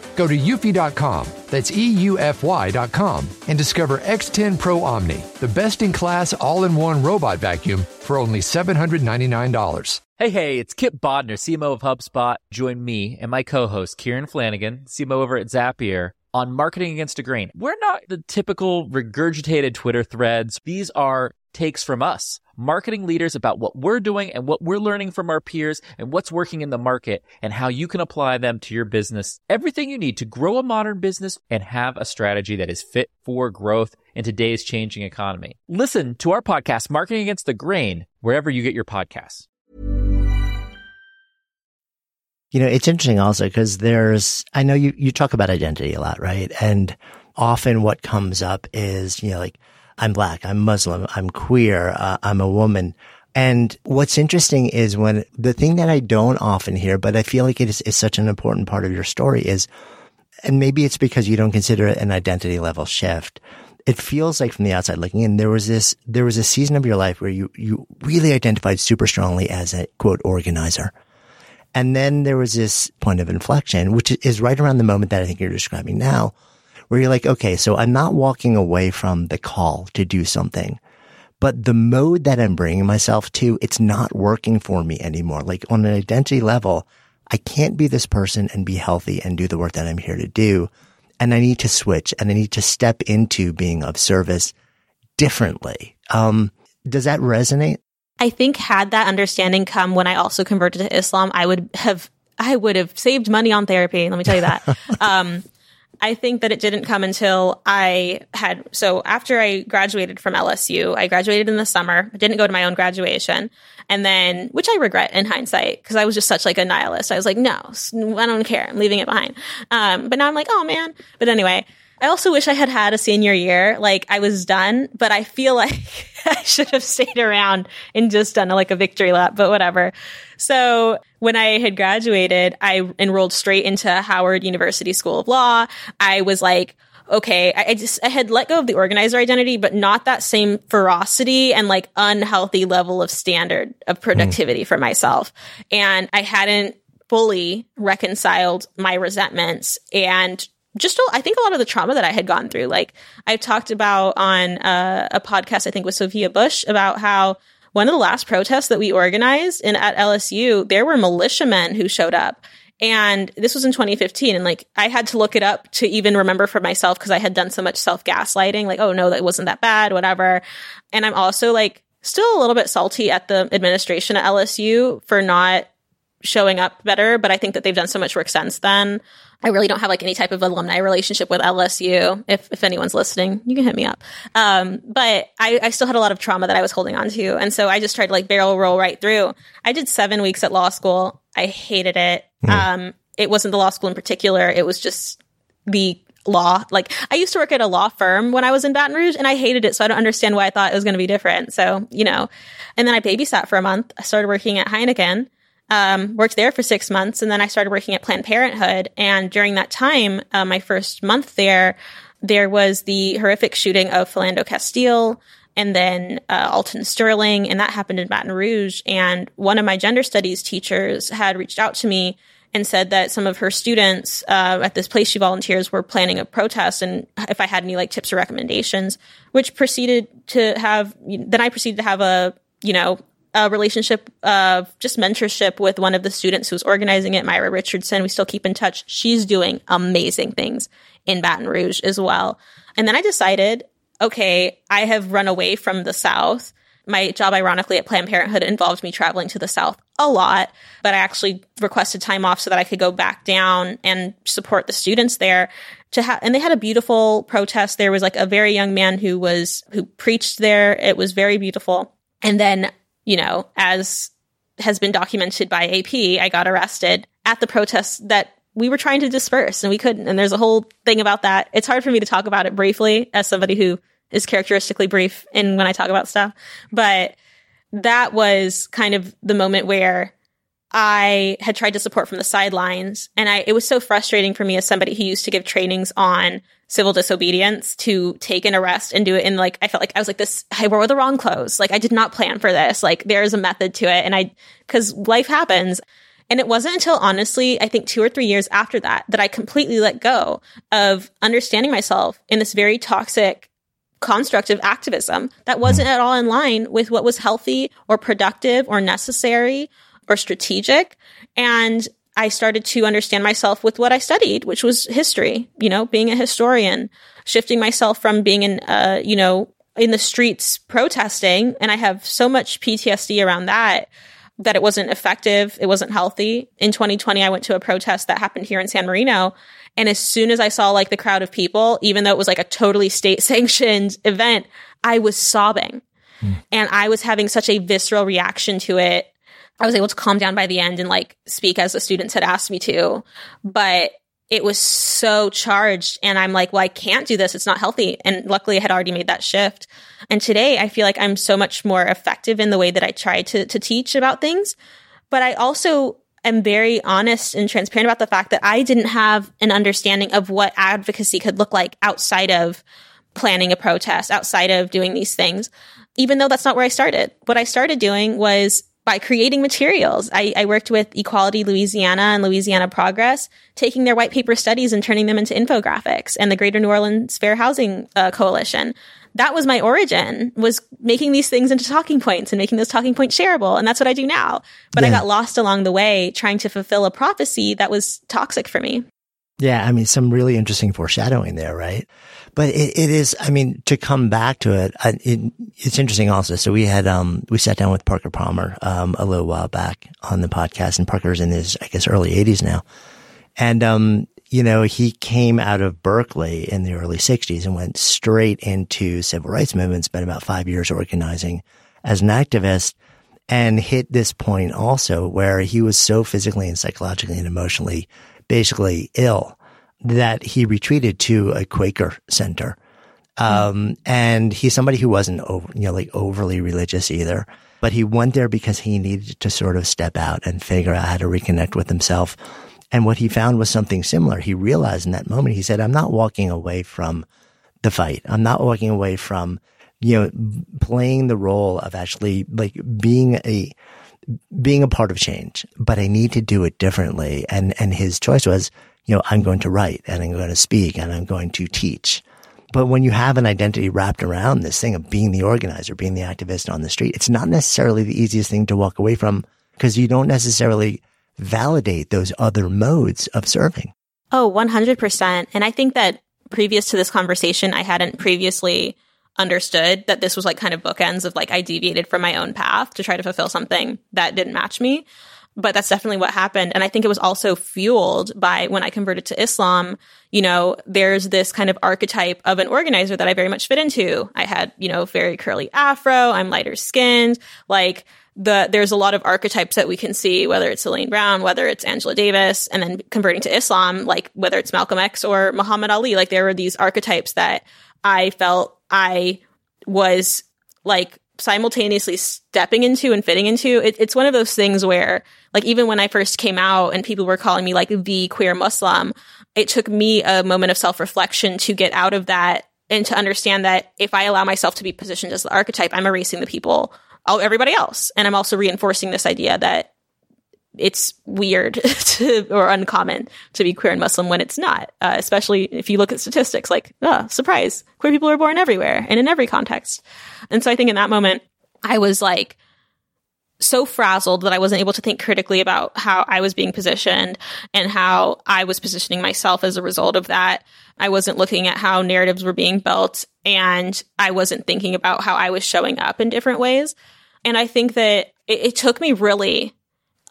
Go to eufy.com, that's EUFY.com, and discover X10 Pro Omni, the best in class all in one robot vacuum for only $799. Hey, hey, it's Kipp Bodnar, CMO of HubSpot. Join me and my co host, Kieran Flanagan, CMO over at Zapier on Marketing Against a Grain. We're not the typical regurgitated Twitter threads. These are takes from us, marketing leaders about what we're doing and what we're learning from our peers and what's working in the market and how you can apply them to your business. Everything you need to grow a modern business and have a strategy that is fit for growth in today's changing economy. Listen to our podcast, Marketing Against the Grain, wherever you get your podcasts. You know, it's interesting also because there's, I know you, you talk about identity a lot, right? And often what comes up is, you know, like, I'm black, I'm Muslim, I'm queer, uh, I'm a woman. And what's interesting is when the thing that I don't often hear, but I feel like it is, is such an important part of your story is, and maybe it's because you don't consider it an identity level shift. It feels like from the outside looking in, there was this, there was a season of your life where you, you really identified super strongly as a quote organizer and then there was this point of inflection, which is right around the moment that I think you're describing now, where you're like, okay, so I'm not walking away from the call to do something, but the mode that I'm bringing myself to, it's not working for me anymore. Like on an identity level, I can't be this person and be healthy and do the work that I'm here to do. and I need to switch and I need to step into being of service differently. Um, does that resonate? I think had that understanding come when I also converted to Islam, I would have I would have saved money on therapy. Let me tell you that. um, I think that it didn't come until I had, so after I graduated from LSU, I graduated in the summer. I didn't go to my own graduation. And then, which I regret in hindsight, because I was just such like a nihilist. I was like, no, I don't care. I'm leaving it behind. Um, but now I'm like, oh man. But anyway, I also wish I had had a senior year. Like I was done, but I feel like I should have stayed around and just done like a victory lap, but whatever. So when I had graduated, I enrolled straight into Howard University School of Law. I was like, okay, I, I, just, I had let go of the organizer identity, but not that same ferocity and like unhealthy level of standard of productivity mm. for myself. And I hadn't fully reconciled my resentments and just I think a lot of the trauma that I had gone through. Like I've talked about on uh, a podcast, I think with Sophia Bush about how one of the last protests that we organized in at LSU, there were militiamen who showed up. And this was in 2015. And like, I had to look it up to even remember for myself because I had done so much self gaslighting. Like, oh no, that wasn't that bad, whatever. And I'm also like still a little bit salty at the administration at LSU for not showing up better. But I think that they've done so much work since then. I really don't have like any type of alumni relationship with LSU. If if anyone's listening, you can hit me up. Um, but I, I still had a lot of trauma that I was holding on to, and so I just tried to like barrel roll right through. I did seven weeks at law school. I hated it. Mm. Um, it wasn't the law school in particular. It was just the law. Like I used to work at a law firm when I was in Baton Rouge, and I hated it. So I don't understand why I thought it was going to be different. So you know, and then I babysat for a month. I started working at Heineken um, worked there for six months, and then I started working at Planned Parenthood. And during that time, uh, my first month there, there was the horrific shooting of Philando Castile and then uh, Alton Sterling, and that happened in Baton Rouge. And one of my gender studies teachers had reached out to me and said that some of her students uh, at this place she volunteers were planning a protest, and if I had any like tips or recommendations, which proceeded to have then I proceeded to have a you know a relationship of just mentorship with one of the students who's organizing it, Myra Richardson. We still keep in touch. She's doing amazing things in Baton Rouge as well. And then I decided, okay, I have run away from the South. My job, ironically, at Planned Parenthood involved me traveling to the South a lot, but I actually requested time off so that I could go back down and support the students there to have, and they had a beautiful protest. There was like a very young man who was, who preached there. It was very beautiful. And then you know, as has been documented by AP, I got arrested at the protests that we were trying to disperse and we couldn't. And there's a whole thing about that. It's hard for me to talk about it briefly as somebody who is characteristically brief in when I talk about stuff. But that was kind of the moment where I had tried to support from the sidelines. And I, it was so frustrating for me as somebody who used to give trainings on civil disobedience to take an arrest and do it in like, I felt like I was like this, I wore the wrong clothes. Like I did not plan for this. Like there's a method to it. And I, cause life happens. And it wasn't until honestly, I think two or three years after that, that I completely let go of understanding myself in this very toxic construct of activism that wasn't at all in line with what was healthy or productive or necessary or strategic. And I started to understand myself with what I studied, which was history, you know, being a historian, shifting myself from being in, uh, you know, in the streets protesting. And I have so much PTSD around that that it wasn't effective. It wasn't healthy. In 2020, I went to a protest that happened here in San Marino. And as soon as I saw like the crowd of people, even though it was like a totally state sanctioned event, I was sobbing. Mm. And I was having such a visceral reaction to it I was able to calm down by the end and like speak as the students had asked me to. But it was so charged. And I'm like, well, I can't do this. It's not healthy. And luckily I had already made that shift. And today I feel like I'm so much more effective in the way that I try to, to teach about things. But I also am very honest and transparent about the fact that I didn't have an understanding of what advocacy could look like outside of planning a protest, outside of doing these things, even though that's not where I started. What I started doing was by creating materials. I, I, worked with Equality Louisiana and Louisiana Progress, taking their white paper studies and turning them into infographics and the Greater New Orleans Fair Housing uh, Coalition. That was my origin, was making these things into talking points and making those talking points shareable. And that's what I do now. But yeah. I got lost along the way trying to fulfill a prophecy that was toxic for me. Yeah, I mean, some really interesting foreshadowing there, right? But it, it is, I mean, to come back to it, it, it's interesting also. So we had, um, we sat down with Parker Palmer, um, a little while back on the podcast and Parker's in his, I guess, early eighties now. And, um, you know, he came out of Berkeley in the early sixties and went straight into civil rights movement, spent about five years organizing as an activist and hit this point also where he was so physically and psychologically and emotionally basically ill that he retreated to a Quaker center. Um, and he's somebody who wasn't over, you know, like overly religious either, but he went there because he needed to sort of step out and figure out how to reconnect with himself. And what he found was something similar. He realized in that moment, he said, I'm not walking away from the fight. I'm not walking away from, you know, playing the role of actually like being a, being a part of change, but I need to do it differently. And, and his choice was, you know, I'm going to write and I'm going to speak and I'm going to teach. But when you have an identity wrapped around this thing of being the organizer, being the activist on the street, it's not necessarily the easiest thing to walk away from because you don't necessarily validate those other modes of serving. Oh, 100%. And I think that previous to this conversation, I hadn't previously understood that this was like kind of bookends of like I deviated from my own path to try to fulfill something that didn't match me but that's definitely what happened. And I think it was also fueled by when I converted to Islam, you know, there's this kind of archetype of an organizer that I very much fit into. I had, you know, very curly afro. I'm lighter skinned. Like the, there's a lot of archetypes that we can see, whether it's Elaine Brown, whether it's Angela Davis, and then converting to Islam, like whether it's Malcolm X or Muhammad Ali. Like there were these archetypes that I felt I was like simultaneously stepping into and fitting into. It, it's one of those things where, like, even when I first came out and people were calling me like the queer Muslim, it took me a moment of self reflection to get out of that and to understand that if I allow myself to be positioned as the archetype, I'm erasing the people, everybody else. And I'm also reinforcing this idea that it's weird to, or uncommon to be queer and Muslim when it's not, uh, especially if you look at statistics like, oh, surprise, queer people are born everywhere and in every context. And so I think in that moment, I was like, so frazzled that I wasn't able to think critically about how I was being positioned and how I was positioning myself as a result of that. I wasn't looking at how narratives were being built and I wasn't thinking about how I was showing up in different ways. And I think that it, it took me really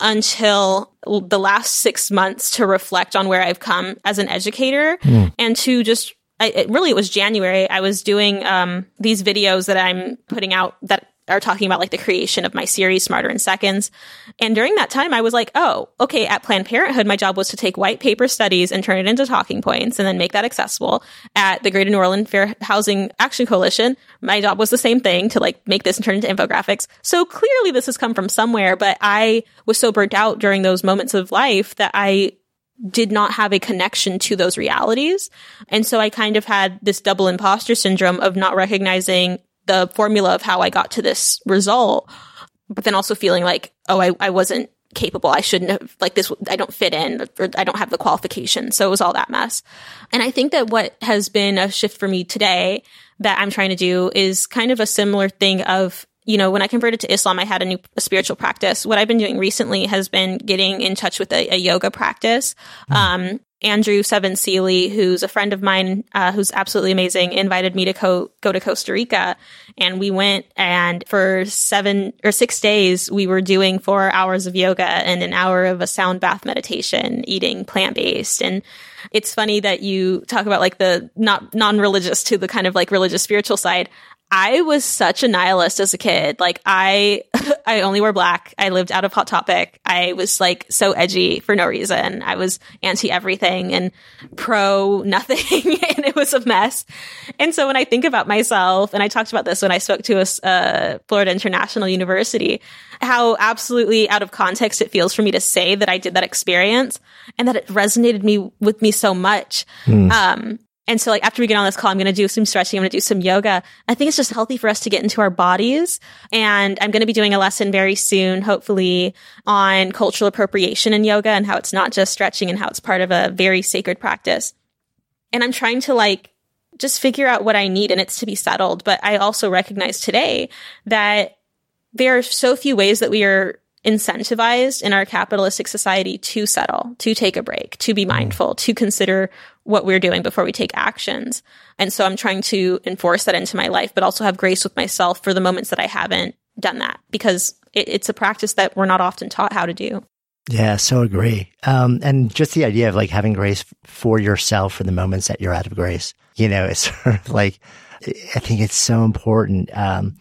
until the last six months to reflect on where I've come as an educator mm. and to just I, it, really it was January. I was doing um, these videos that I'm putting out that are talking about like the creation of my series Smarter in Seconds. And during that time, I was like, oh, okay, at Planned Parenthood, my job was to take white paper studies and turn it into talking points and then make that accessible. At the Greater New Orleans Fair Housing Action Coalition, my job was the same thing to like make this and turn it into infographics. So clearly this has come from somewhere, but I was so burnt out during those moments of life that I did not have a connection to those realities. And so I kind of had this double imposter syndrome of not recognizing the formula of how I got to this result, but then also feeling like, oh, I, I wasn't capable. I shouldn't have, like this, I don't fit in or I don't have the qualifications. So it was all that mess. And I think that what has been a shift for me today that I'm trying to do is kind of a similar thing of, you know, when I converted to Islam, I had a new a spiritual practice. What I've been doing recently has been getting in touch with a, a yoga practice. Mm. Um, Andrew Seven Seely, who's a friend of mine, uh, who's absolutely amazing, invited me to co- go to Costa Rica. And we went and for seven or six days, we were doing four hours of yoga and an hour of a sound bath meditation, eating plant based. And it's funny that you talk about like the not non-religious to the kind of like religious spiritual side. I was such a nihilist as a kid. Like I, I only wore black. I lived out of Hot Topic. I was like so edgy for no reason. I was anti everything and pro nothing. and it was a mess. And so when I think about myself, and I talked about this when I spoke to a uh, Florida International University, how absolutely out of context it feels for me to say that I did that experience and that it resonated me with me so much. Mm. Um, and so like after we get on this call, I'm going to do some stretching. I'm going to do some yoga. I think it's just healthy for us to get into our bodies. And I'm going to be doing a lesson very soon, hopefully on cultural appropriation in yoga and how it's not just stretching and how it's part of a very sacred practice. And I'm trying to like just figure out what I need and it's to be settled. But I also recognize today that there are so few ways that we are incentivized in our capitalistic society to settle, to take a break, to be mindful, to consider what we're doing before we take actions. And so I'm trying to enforce that into my life, but also have grace with myself for the moments that I haven't done that because it, it's a practice that we're not often taught how to do. Yeah, so agree. Um, and just the idea of like having grace for yourself for the moments that you're out of grace, you know, it's sort of like, I think it's so important. Um,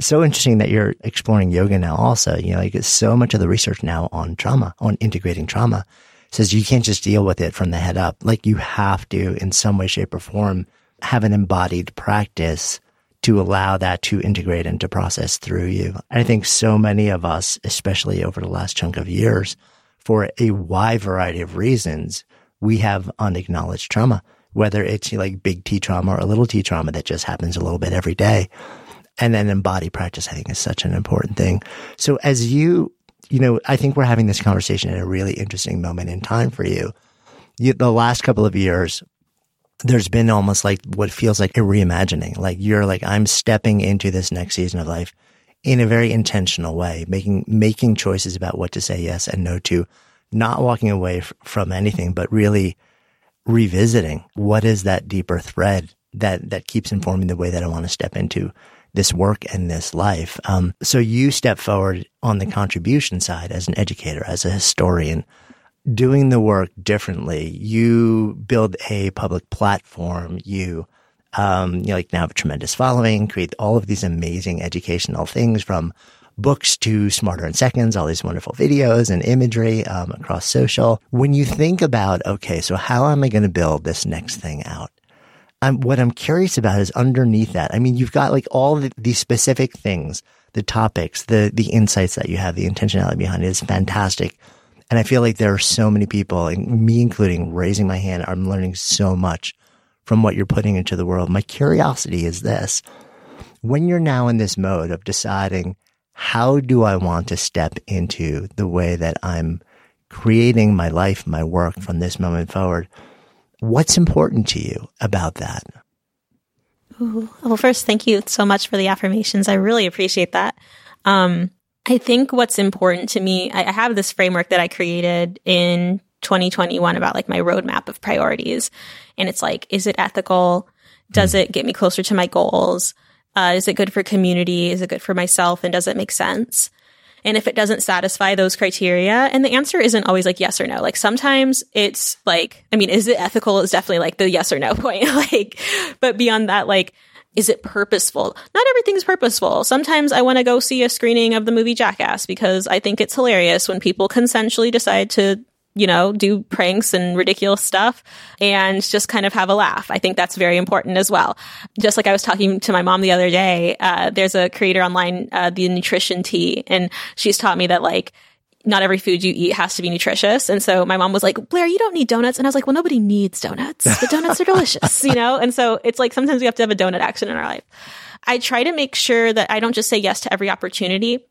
so interesting that you're exploring yoga now also, you know, like so much of the research now on trauma, on integrating trauma says you can't just deal with it from the head up. Like you have to in some way, shape or form have an embodied practice to allow that to integrate and to process through you. I think so many of us, especially over the last chunk of years, for a wide variety of reasons, we have unacknowledged trauma, whether it's like big T trauma or a little T trauma that just happens a little bit every day. And then embodied practice, I think is such an important thing. So as you, you know, I think we're having this conversation at a really interesting moment in time for you. you the last couple of years, there's been almost like what feels like a reimagining. Like you're like, I'm stepping into this next season of life in a very intentional way, making, making choices about what to say yes and no to, not walking away f- from anything, but really revisiting what is that deeper thread that, that keeps informing the way that I want to step into this work and this life. Um, so you step forward on the contribution side as an educator, as a historian, doing the work differently. You build a public platform. You, um, you like now have a tremendous following, create all of these amazing educational things from books to smarter in seconds, all these wonderful videos and imagery um, across social. When you think about, okay, so how am I going to build this next thing out? I'm, what I'm curious about is underneath that. I mean, you've got like all the, these specific things, the topics, the, the insights that you have, the intentionality behind it is fantastic. And I feel like there are so many people, and me including, raising my hand. I'm learning so much from what you're putting into the world. My curiosity is this. When you're now in this mode of deciding, how do I want to step into the way that I'm creating my life, my work from this moment forward? What's important to you about that? Ooh. Well, first, thank you so much for the affirmations. I really appreciate that. Um, I think what's important to me, I, I have this framework that I created in 2021 about like my roadmap of priorities. And it's like, is it ethical? Does it get me closer to my goals? Uh, is it good for community? Is it good for myself? And does it make sense? And if it doesn't satisfy those criteria, and the answer isn't always like yes or no. Like sometimes it's like, I mean, is it ethical? Is definitely like the yes or no point. like, but beyond that, like, is it purposeful? Not everything's purposeful. Sometimes I want to go see a screening of the movie Jackass because I think it's hilarious when people consensually decide to you know, do pranks and ridiculous stuff and just kind of have a laugh. I think that's very important as well. Just like I was talking to my mom the other day, uh, there's a creator online, uh, the nutrition tea, and she's taught me that like, not every food you eat has to be nutritious. And so my mom was like, Blair, you don't need donuts. And I was like, well, nobody needs donuts, but donuts are delicious, you know? And so it's like sometimes we have to have a donut action in our life. I try to make sure that I don't just say yes to every opportunity.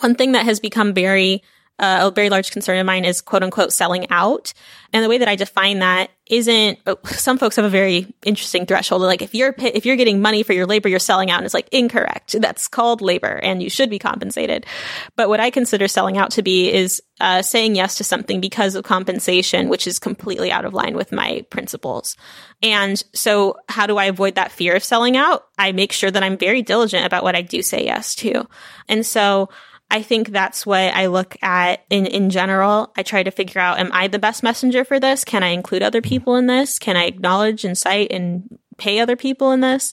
One thing that has become very uh, a very large concern of mine is quote unquote selling out. And the way that I define that isn't, oh, some folks have a very interesting threshold. Like if you're, if you're getting money for your labor, you're selling out. And it's like incorrect. That's called labor and you should be compensated. But what I consider selling out to be is uh, saying yes to something because of compensation, which is completely out of line with my principles. And so how do I avoid that fear of selling out? I make sure that I'm very diligent about what I do say yes to. And so, I think that's what I look at in, in general. I try to figure out, am I the best messenger for this? Can I include other people in this? Can I acknowledge and cite and pay other people in this?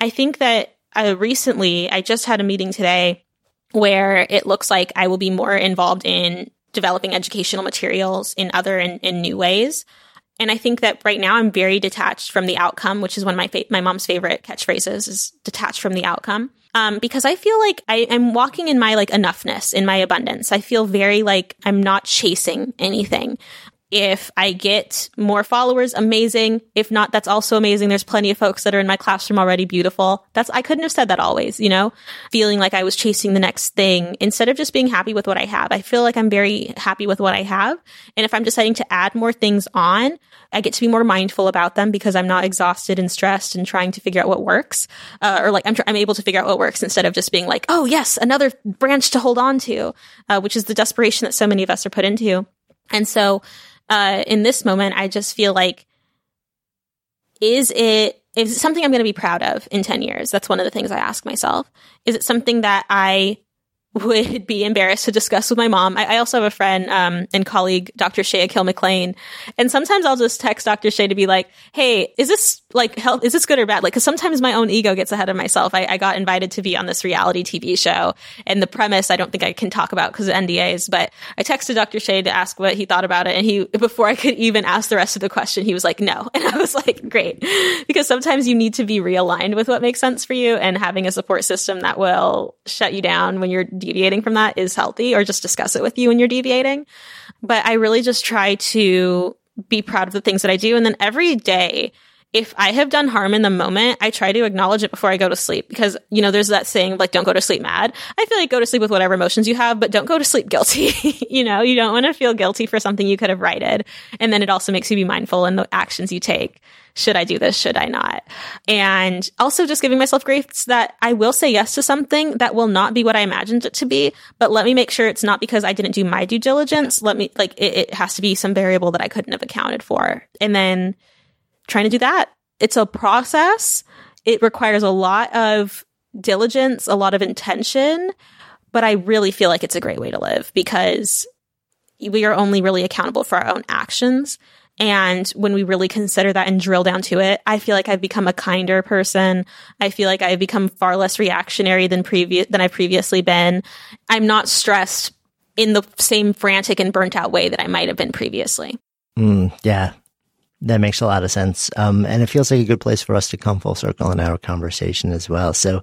I think that uh, recently, I just had a meeting today where it looks like I will be more involved in developing educational materials in other and in new ways. And I think that right now I'm very detached from the outcome, which is one of my fa- my mom's favorite catchphrases is detached from the outcome um, because I feel like I, am walking in my like enoughness, in my abundance. I feel very like I'm not chasing anything. If I get more followers, amazing. If not, that's also amazing. There's plenty of folks that are in my classroom already beautiful. That's, I couldn't have said that always, you know, feeling like I was chasing the next thing instead of just being happy with what I have. I feel like I'm very happy with what I have. And if I'm deciding to add more things on, I get to be more mindful about them because I'm not exhausted and stressed and trying to figure out what works. Uh, or like I'm, tr- I'm able to figure out what works instead of just being like, oh yes, another branch to hold on to, uh, which is the desperation that so many of us are put into. And so, uh, in this moment, I just feel like, is it, is it something I'm going to be proud of in 10 years? That's one of the things I ask myself. Is it something that I would be embarrassed to discuss with my mom. I, I also have a friend um, and colleague, Dr. Shay Akil McLean, and sometimes I'll just text Dr. Shay to be like, "Hey, is this like help? Is this good or bad?" Like, because sometimes my own ego gets ahead of myself. I, I, got invited to be on this reality TV show, and the premise I don't think I can talk about because of NDAs. But I texted Dr. Shay to ask what he thought about it, and he before I could even ask the rest of the question, he was like, "No," and I was like, "Great," because sometimes you need to be realigned with what makes sense for you, and having a support system that will shut you down when you're deviating from that is healthy or just discuss it with you when you're deviating. But I really just try to be proud of the things that I do. And then every day, if I have done harm in the moment, I try to acknowledge it before I go to sleep because, you know, there's that saying like, don't go to sleep mad. I feel like go to sleep with whatever emotions you have, but don't go to sleep guilty. you know, you don't want to feel guilty for something you could have righted. And then it also makes you be mindful in the actions you take should I do this? Should I not? And also just giving myself grace that I will say yes to something that will not be what I imagined it to be, but let me make sure it's not because I didn't do my due diligence. Let me, like, it, it has to be some variable that I couldn't have accounted for. And then trying to do that. It's a process. It requires a lot of diligence, a lot of intention, but I really feel like it's a great way to live because we are only really accountable for our own actions. And when we really consider that and drill down to it, I feel like I've become a kinder person. I feel like I've become far less reactionary than previous, than I've previously been. I'm not stressed in the same frantic and burnt out way that I might have been previously. Mm, yeah, that makes a lot of sense. Um, and it feels like a good place for us to come full circle in our conversation as well. So,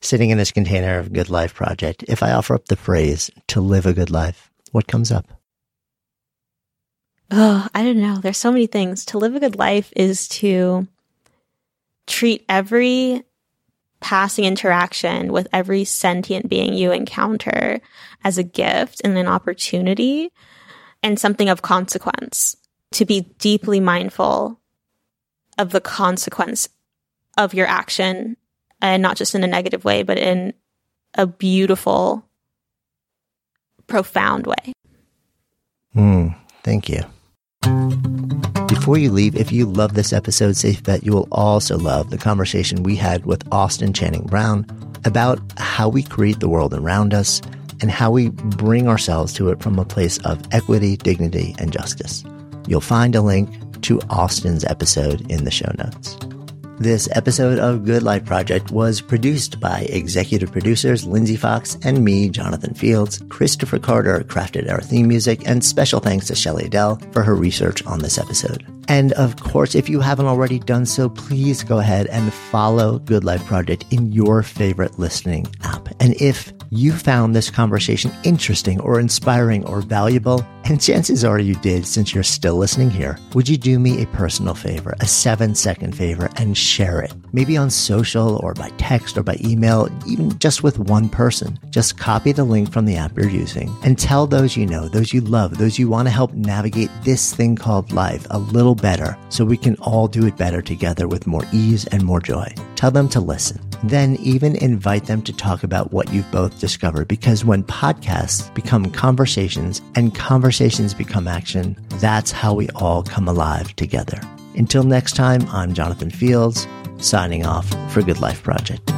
sitting in this container of Good Life Project, if I offer up the phrase to live a good life, what comes up? oh, I don't know. There's so many things. To live a good life is to treat every passing interaction with every sentient being you encounter as a gift and an opportunity and something of consequence. To be deeply mindful of the consequence of your action and not just in a negative way, but in a beautiful, profound way. Mm, thank you. Before you leave, if you love this episode, safe bet you will also love the conversation we had with Austin Channing Brown about how we create the world around us and how we bring ourselves to it from a place of equity, dignity, and justice. You'll find a link to Austin's episode in the show notes. This episode of Good Life Project was produced by executive producers Lindsey Fox and me, Jonathan Fields. Christopher Carter crafted our theme music, and special thanks to Shelley Adelle for her research on this episode. And of course, if you haven't already done so, please go ahead and follow Good Life Project in your favorite listening app. And if you found this conversation interesting or inspiring or valuable, and chances are you did since you're still listening here, would you do me a personal favor, a seven second favor, and share it? Maybe on social or by text or by email, even just with one person. Just copy the link from the app you're using and tell those you know, those you love, those you want to help navigate this thing called life a little better so we can all do it better together with more ease and more joy. Tell them to listen. Then even invite them to talk about what you've both discovered because when podcasts become conversations and conversations become action, that's how we all come alive together. Until next time, I'm Jonathan Fields, signing off for Good Life Project.